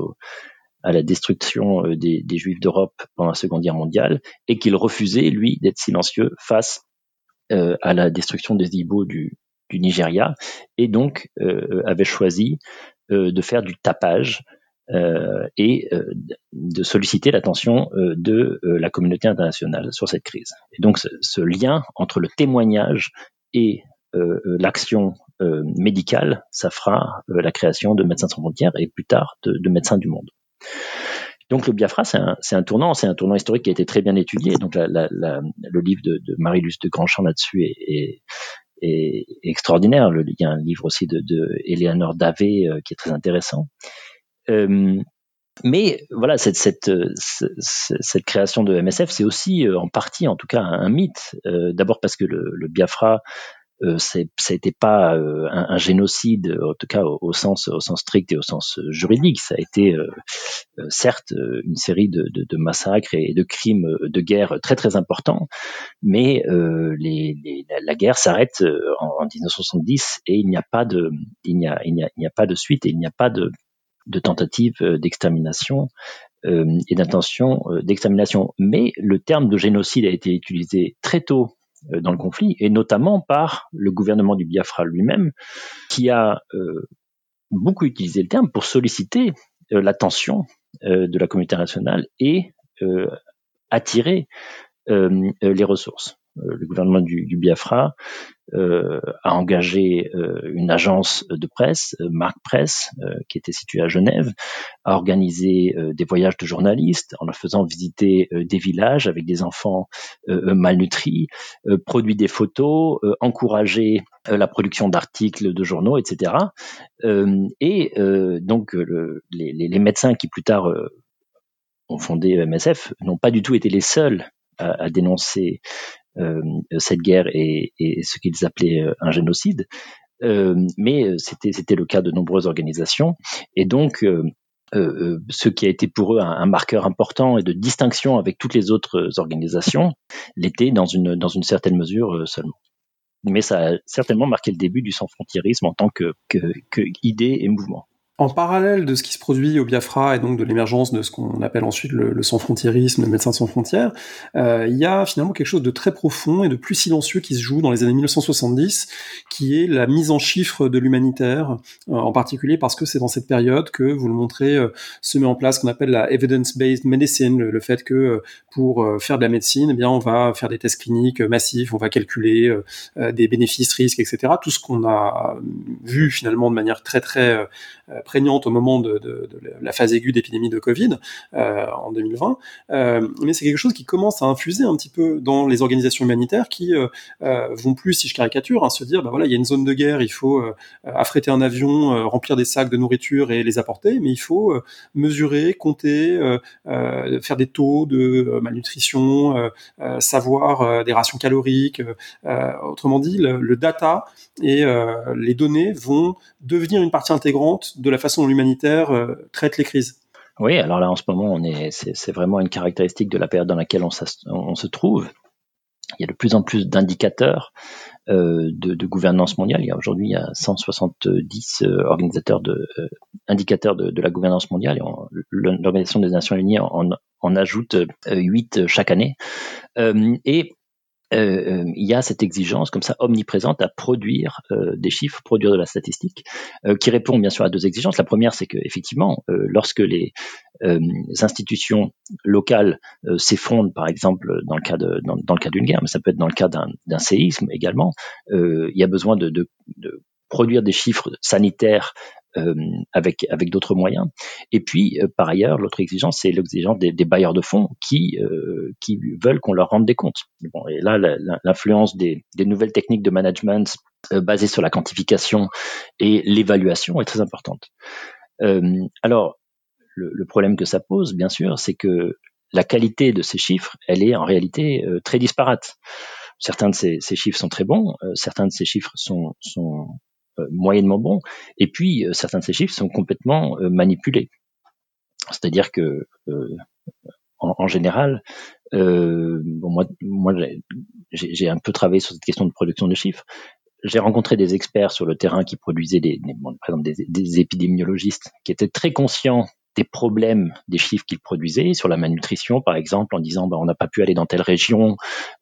à la destruction euh, des, Juifs d'Europe pendant la Seconde Guerre mondiale et qu'il refusait, lui, d'être silencieux face euh, à la destruction des Igbo du, Nigeria et donc euh, avait choisi euh, de faire du tapage euh, et de solliciter l'attention de la communauté internationale sur cette crise. Et donc ce lien entre le témoignage et l'action euh, médicale, ça fera euh, la création de Médecins sans frontières et plus tard de, de Médecins du monde. Donc le Biafra, c'est un, tournant, c'est un tournant historique qui a été très bien étudié. Donc le livre de, de Marie-Luce de Grandchamp là-dessus est, extraordinaire. Le, il y a un livre aussi de, Eleanor Davé euh, qui est très intéressant. Euh, mais voilà, cette, création de MSF, c'est aussi en partie, en tout cas, un, mythe. D'abord parce que le, le Biafra ça n'était pas euh, un, un, génocide, en tout cas au, sens, au sens strict et au sens juridique. Ça a été euh, euh, certes une série de, de, de, massacres et de crimes de guerre très très importants, mais les, les, la, guerre s'arrête en, en, 1970 et il n'y a pas de, il n'y a, il n'y a, il n'y a pas de suite et il n'y a pas de, de tentative d'extermination euh, et d'intention d'extermination. Mais le terme de génocide a été utilisé très tôt euh, dans le conflit, et notamment par le gouvernement du Biafra lui-même, qui a euh, beaucoup utilisé le terme pour solliciter euh, l'attention de la communauté internationale et attirer les ressources. Euh, le gouvernement du, Biafra euh, a engagé euh, une agence de presse, Marc Presse, qui était située à Genève, a organisé des voyages de journalistes en leur faisant visiter des villages avec des enfants malnutris, produit des photos, encouragé la production d'articles de journaux, etc. et donc le, les, médecins qui plus tard ont fondé MSF n'ont pas du tout été les seuls à, dénoncer euh, cette guerre et, ce qu'ils appelaient euh, un génocide. Euh, mais c'était le cas de nombreuses organisations et donc ce qui a été pour eux un, marqueur important et de distinction avec toutes les autres organisations, l'était dans une, dans une certaine mesure seulement. Mais ça a certainement marqué le début du sans-frontiérisme en tant que, que, que idée et mouvement. En parallèle de ce qui se produit au Biafra et donc de l'émergence de ce qu'on appelle ensuite le, sans-frontiérisme, le médecin sans frontières, euh, il y a finalement quelque chose de très profond et de plus silencieux qui se joue dans les années 1970, qui est la mise en chiffre de l'humanitaire, euh, en particulier parce que c'est dans cette période que, vous le montrez, euh, se met en place ce qu'on appelle la evidence-based medicine, le, fait que pour faire de la médecine, eh bien on va faire des tests cliniques massifs, on va calculer des bénéfices, risques, etc. Tout ce qu'on a vu finalement de manière très très prégnante au moment de, la phase aiguë d'épidémie de Covid euh, en 2020, euh, mais c'est quelque chose qui commence à infuser un petit peu dans les organisations humanitaires qui euh, vont plus, si je caricature, hein, se dire, bah voilà, il y a une zone de guerre, il faut affréter un avion, remplir des sacs de nourriture et les apporter, mais il faut mesurer, compter, faire des taux de malnutrition, savoir des rations caloriques. autrement dit, le, le data et les données vont devenir une partie intégrante de la façon dont l'humanitaire euh, traite les crises. Oui, alors là en ce moment, c'est, vraiment une caractéristique de la période dans laquelle on, se trouve. Il y a de plus en plus d'indicateurs euh, de, gouvernance mondiale. Il y a aujourd'hui il y a 170 euh, organisateurs de indicateurs de, la gouvernance mondiale et l'Organisation des Nations Unies en, en ajoute 8 chaque année. et euh, il y a cette exigence comme ça omniprésente à produire euh, des chiffres, produire de la statistique, euh, qui répond bien sûr à deux exigences. La première, c'est que effectivement, lorsque les institutions locales s'effondrent, par exemple dans le cas d'une guerre, mais ça peut être dans le cas d'un séisme également, il y a besoin de, produire des chiffres sanitaires euh, avec avec d'autres moyens. Et puis euh, par ailleurs, l'autre exigence, c'est l'exigence des, des, bailleurs de fonds qui euh, qui veulent qu'on leur rende des comptes. Bon, et là, l'influence des, des nouvelles techniques de management basées sur la quantification et l'évaluation est très importante. alors, le, le, problème que ça pose, bien sûr, c'est que la qualité de ces chiffres, elle est en réalité très disparate. Certains de ces, ces, chiffres sont très bons, certains de ces chiffres sont, sont euh, moyennement bon. Et puis, euh, certains de ces chiffres sont complètement euh, manipulés. C'est-à-dire que, en, général, moi, j'ai un peu travaillé sur cette question de production de chiffres. J'ai rencontré des experts sur le terrain qui produisaient des, des épidémiologistes qui étaient très conscients des problèmes des chiffres qu'il produisait sur la malnutrition, par exemple, en disant bah, on n'a pas pu aller dans telle région,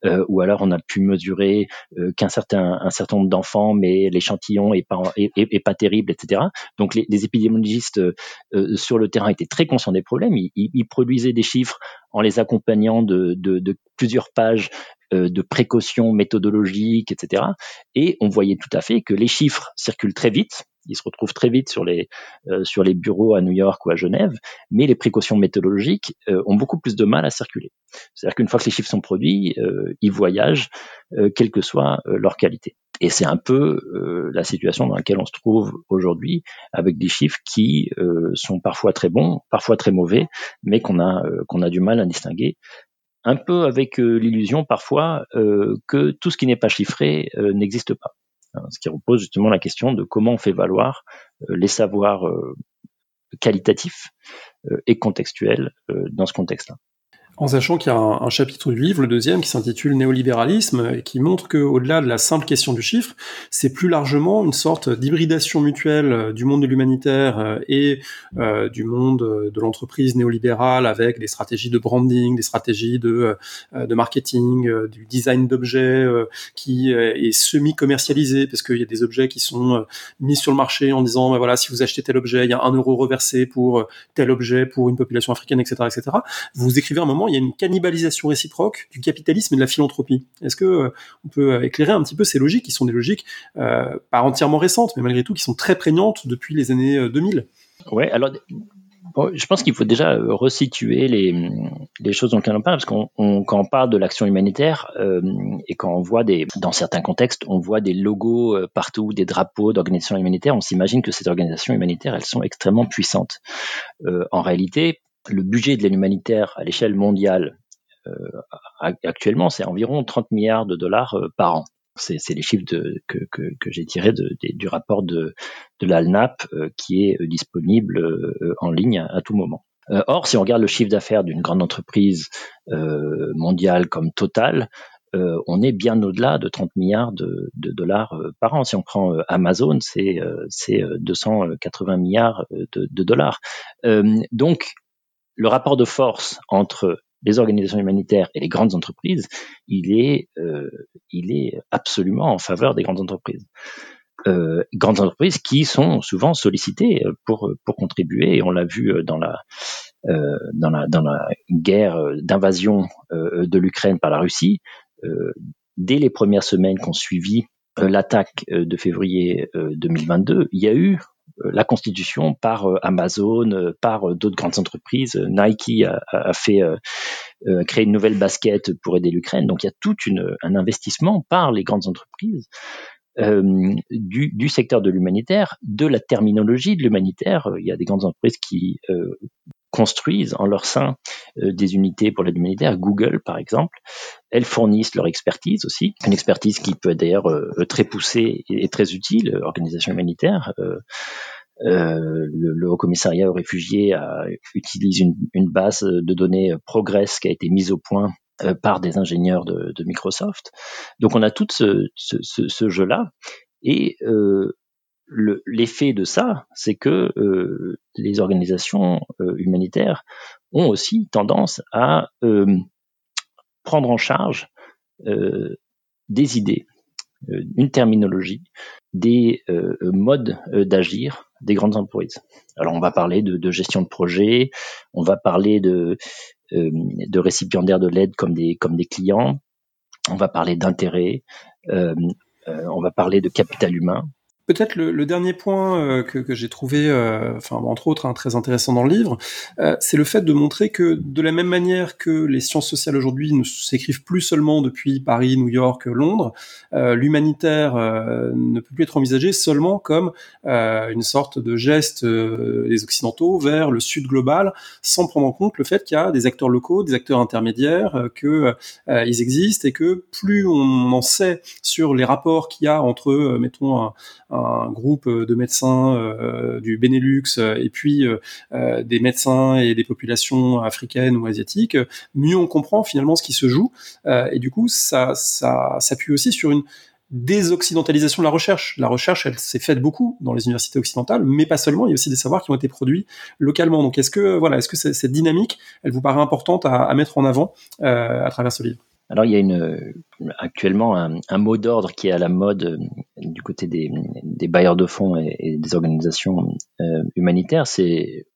euh, ou alors on a pu mesurer euh, qu'un certain un certain nombre d'enfants, mais l'échantillon est pas est, pas terrible, etc. Donc les, les épidémiologistes euh, sur le terrain étaient très conscients des problèmes. Ils, ils, produisaient des chiffres en les accompagnant de, de, de plusieurs pages euh, de précautions méthodologiques, etc. Et on voyait tout à fait que les chiffres circulent très vite ils se retrouvent très vite sur les, euh, sur les bureaux à New York ou à Genève, mais les précautions méthodologiques euh, ont beaucoup plus de mal à circuler. C'est-à-dire qu'une fois que les chiffres sont produits, euh, ils voyagent, quelle que soit leur qualité. Et c'est un peu la situation dans laquelle on se trouve aujourd'hui, avec des chiffres qui sont parfois très bons, parfois très mauvais, mais qu'on a du mal à distinguer un peu avec l'illusion parfois que tout ce qui n'est pas chiffré n'existe pas. Hein, ce qui repose justement la question de comment on fait valoir euh, les savoirs euh, qualitatifs euh, et contextuels dans ce contexte-là. En sachant qu'il y a un, chapitre du livre, le deuxième, qui s'intitule Néolibéralisme, et qui montre qu'au-delà de la simple question du chiffre, c'est plus largement une sorte d'hybridation mutuelle euh, du monde de l'humanitaire euh, et euh, du monde de l'entreprise néolibérale, avec des stratégies de branding, des stratégies de, de marketing, du design d'objets qui est semi-commercialisé, parce qu'il y a des objets qui sont mis sur le marché en disant, ben voilà, si vous achetez tel objet, il y a un euro reversé pour tel objet pour une population africaine, etc., etc. Vous écrivez un moment il y a une cannibalisation réciproque du capitalisme et de la philanthropie. Est-ce que euh, on peut éclairer un petit peu ces logiques, qui sont des logiques euh, pas entièrement récentes, mais malgré tout qui sont très prégnantes depuis les années 2000 euh, Ouais, alors je pense qu'il faut déjà resituer les, choses dont on parle, parce qu'on quand on parle de l'action humanitaire et quand on voit des, dans certains contextes, on voit des logos partout, des drapeaux d'organisations humanitaires, on s'imagine que ces organisations humanitaires, elles sont extrêmement puissantes. en réalité, le budget de l'aide humanitaire à l'échelle mondiale euh, actuellement, c'est environ 30 milliards de dollars euh, par an. C'est les chiffres de, que, que, que j'ai tirés de, du rapport de, de l'ALNAP qui est disponible en ligne à, tout moment. or, si on regarde le chiffre d'affaires d'une grande entreprise mondiale comme Total, euh, on est bien au-delà de 30 milliards de, dollars euh, par an. Si on prend euh, Amazon, c'est 280 milliards de, dollars. donc, le rapport de force entre les organisations humanitaires et les grandes entreprises, il est, il est absolument en faveur des grandes entreprises. grandes entreprises qui sont souvent sollicitées pour pour contribuer et on l'a vu dans la dans la dans la guerre d'invasion de l'Ukraine par la Russie euh, dès les premières semaines qu'on suivi euh, l'attaque euh, de février 2022, il y a eu la constitution par Amazon, par d'autres grandes entreprises. Nike a, fait créer une nouvelle basket pour aider l'Ukraine. Donc il y a tout un investissement par les grandes entreprises du, secteur de l'humanitaire, de la terminologie de l'humanitaire. Il y a des grandes entreprises qui construisent en leur sein euh, des unités pour l'aide humanitaire. Google, par exemple, elles fournissent leur expertise aussi, une expertise qui peut d'ailleurs euh, très poussée et, très utile, euh, organisation humanitaire. le, Haut Commissariat aux réfugiés utilise une, base de données Progress qui a été mise au point par des ingénieurs de, Microsoft. Donc on a tout ce, ce jeu-là. Et l'effet de ça, c'est que euh, les organisations euh, humanitaires ont aussi tendance à euh, prendre en charge des idées, une terminologie, des modes d'agir des grandes entreprises. Alors on va parler de, gestion de projet, on va parler de, de récipiendaires de l'aide comme des, comme des clients, on va parler d'intérêt, on va parler de capital humain, Peut-être le, dernier point euh, que, j'ai trouvé, euh, entre autres, hein, très intéressant dans le livre, euh, c'est le fait de montrer que de la même manière que les sciences sociales aujourd'hui ne s'écrivent plus seulement depuis Paris, New York, Londres, l'humanitaire ne peut plus être envisagé seulement comme une sorte de geste des occidentaux vers le sud global, sans prendre en compte le fait qu'il y a des acteurs locaux, des acteurs intermédiaires, que ils existent et que plus on en sait sur les rapports qu'il y a entre, mettons, un groupe de médecins euh, du Benelux euh, et puis euh, des médecins et des populations africaines ou asiatiques, mieux on comprend finalement ce qui se joue. et du coup, ça, ça s'appuie aussi sur une désoccidentalisation de la recherche. La recherche, elle s'est faite beaucoup dans les universités occidentales, mais pas seulement. Il y a aussi des savoirs qui ont été produits localement. Donc, est-ce que voilà, est-ce que cette dynamique, elle vous paraît importante à, mettre en avant à travers ce livre? Alors il y a une, actuellement un, mot d'ordre qui est à la mode euh, du côté des, bailleurs de fonds et, des organisations euh, humanitaires, c'est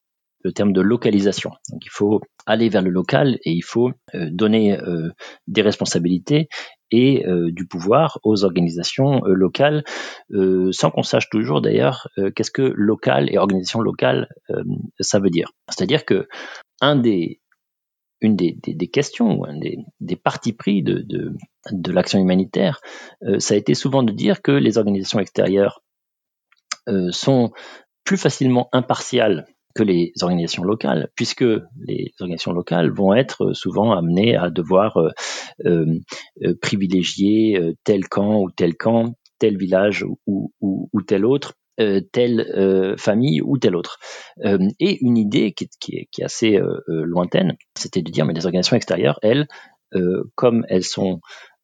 le terme de localisation. Donc il faut aller vers le local et il faut euh, donner des responsabilités et du pouvoir aux organisations locales, sans qu'on sache toujours d'ailleurs qu'est-ce que local et organisation locale ça veut dire. C'est-à-dire que un des une des, questions, un des, des partis pris de, de, l'action humanitaire, euh, ça a été souvent de dire que les organisations extérieures euh, sont plus facilement impartiales que les organisations locales, puisque les organisations locales vont être souvent amenées à devoir euh, privilégier tel camp ou tel camp, tel village ou, ou tel autre, euh, telle euh, famille ou telle autre. Euh, et une idée qui, est, qui est, assez lointaine, c'était de dire mais les organisations extérieures, elles, comme elles sont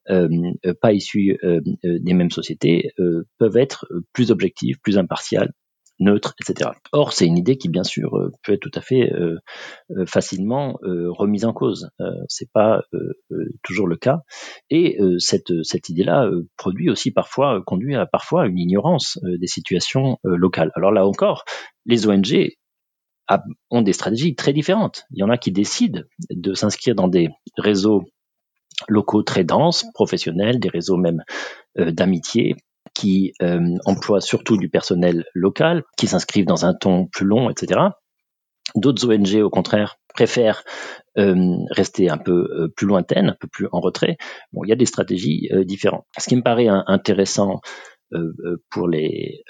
pas issues des mêmes sociétés, peuvent être plus objectives, plus impartiales, neutre, etc. Or, c'est une idée qui, bien sûr, euh, peut être tout à fait euh, euh, facilement remise en cause. c'est pas toujours le cas. Et cette idée-là produit aussi parfois, conduit à parfois une ignorance des situations locales. Alors là encore, les ONG ont des stratégies très différentes. Il y en a qui décident de s'inscrire dans des réseaux locaux très denses, professionnels, des réseaux même d'amitié, qui euh, emploient surtout du personnel local, qui s'inscrivent dans un ton plus long, etc. D'autres ONG, au contraire, préfèrent euh, rester un peu euh, plus lointaines, un peu plus en retrait. Bon, il y a des stratégies euh, différentes. Ce qui me paraît intéressant euh, pour les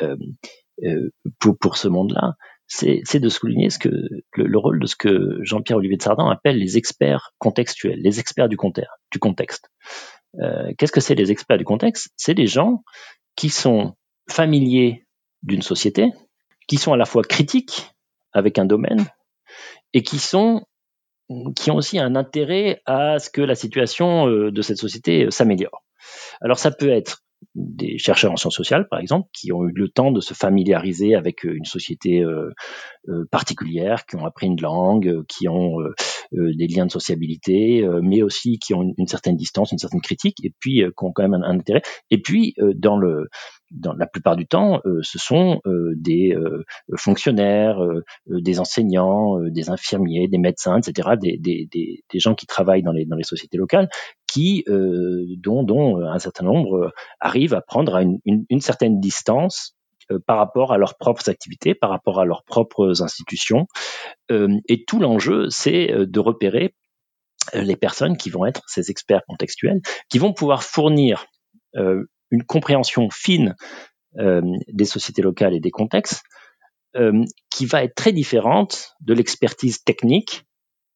pour, pour ce monde-là, c'est de souligner ce que le, le, rôle de ce que Jean-Pierre Olivier de Sardan appelle les experts contextuels, les experts du, du contexte. Qu'est-ce que c'est les experts du contexte? C'est des gens qui sont familiers d'une société, qui sont à la fois critiques avec un domaine et qui sont qui ont aussi un intérêt à ce que la situation de cette société s'améliore. Alors ça peut être des chercheurs en sciences sociales, par exemple, qui ont eu le temps de se familiariser avec euh, une société euh, euh, particulière, qui ont appris une langue, qui ont des liens de sociabilité, mais aussi qui ont une, certaine distance, une certaine critique, et puis qui ont quand même un, intérêt. Et puis, dans le dans la plupart du temps, ce sont des fonctionnaires, des enseignants, des infirmiers, des médecins, etc., des, des, des, des, gens qui travaillent dans les, dans les sociétés locales, qui, dont, dont un certain nombre arrivent à prendre une, une, certaine distance par rapport à leurs propres activités, par rapport à leurs propres institutions. et tout l'enjeu, c'est de repérer les personnes qui vont être ces experts contextuels, qui vont pouvoir fournir une compréhension fine euh, des sociétés locales et des contextes, euh, qui va être très différente de l'expertise technique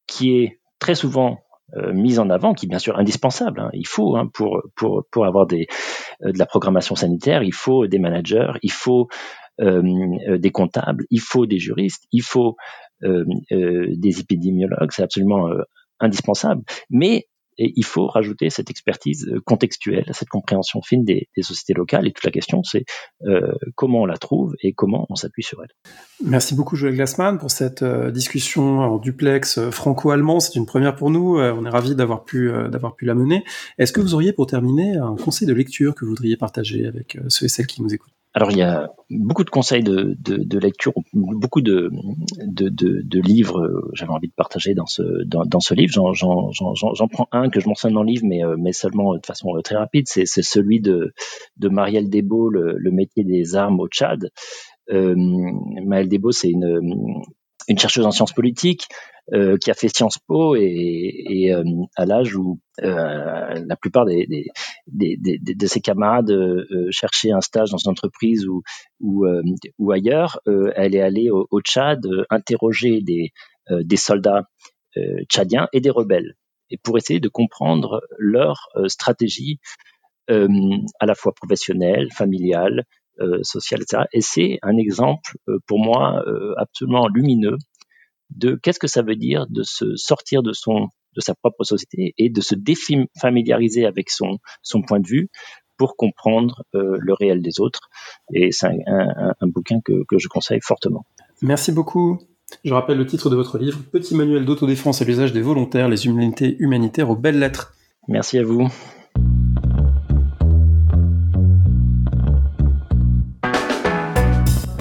qui est très souvent euh, mise en avant, qui est bien sûr indispensable. Hein. Il faut hein, pour pour pour avoir des de la programmation sanitaire, il faut des managers, il faut des comptables, il faut des juristes, il faut des épidémiologues, c'est absolument indispensable. Mais et il faut rajouter cette expertise euh, contextuelle, cette compréhension fine des, sociétés locales. Et toute la question, c'est euh, comment on la trouve et comment on s'appuie sur elle. Merci beaucoup, Joël Glassman, pour cette euh, discussion en duplex franco-allemand. C'est une première pour nous. on est ravis d'avoir pu, d'avoir pu la mener. Est-ce que vous auriez, pour terminer, un conseil de lecture que vous voudriez partager avec ceux et celles qui nous écoutent? Alors il y a beaucoup de conseils de, de, lecture, beaucoup de, de, livres. Euh, j'avais envie de partager dans ce dans, ce livre. J'en prends un que je mentionne dans le livre, mais euh, mais seulement de façon euh, très rapide. C'est celui de de Marielle Desbeaux, le, métier des armes au Tchad. Euh, Marielle Desbeaux, c'est une une chercheuse en sciences politiques euh, qui a fait Sciences Po et, euh, à l'âge où euh, la plupart des, de ses camarades cherchaient un stage dans une entreprise ou, ailleurs, elle est allée au, au Tchad interroger des, des soldats tchadiens et des rebelles et pour essayer de comprendre leur stratégie à la fois professionnelle, familiale, sociale, etc. Et c'est un exemple euh, pour moi euh, absolument lumineux de qu'est-ce que ça veut dire de se sortir de son de sa propre société et de se défamiliariser avec son son point de vue pour comprendre le réel des autres. Et c'est un, un, bouquin que, que je conseille fortement. Merci beaucoup. Je rappelle le titre de votre livre, Petit manuel d'autodéfense à l'usage des volontaires, les humanités humanitaires aux belles lettres. Merci à vous.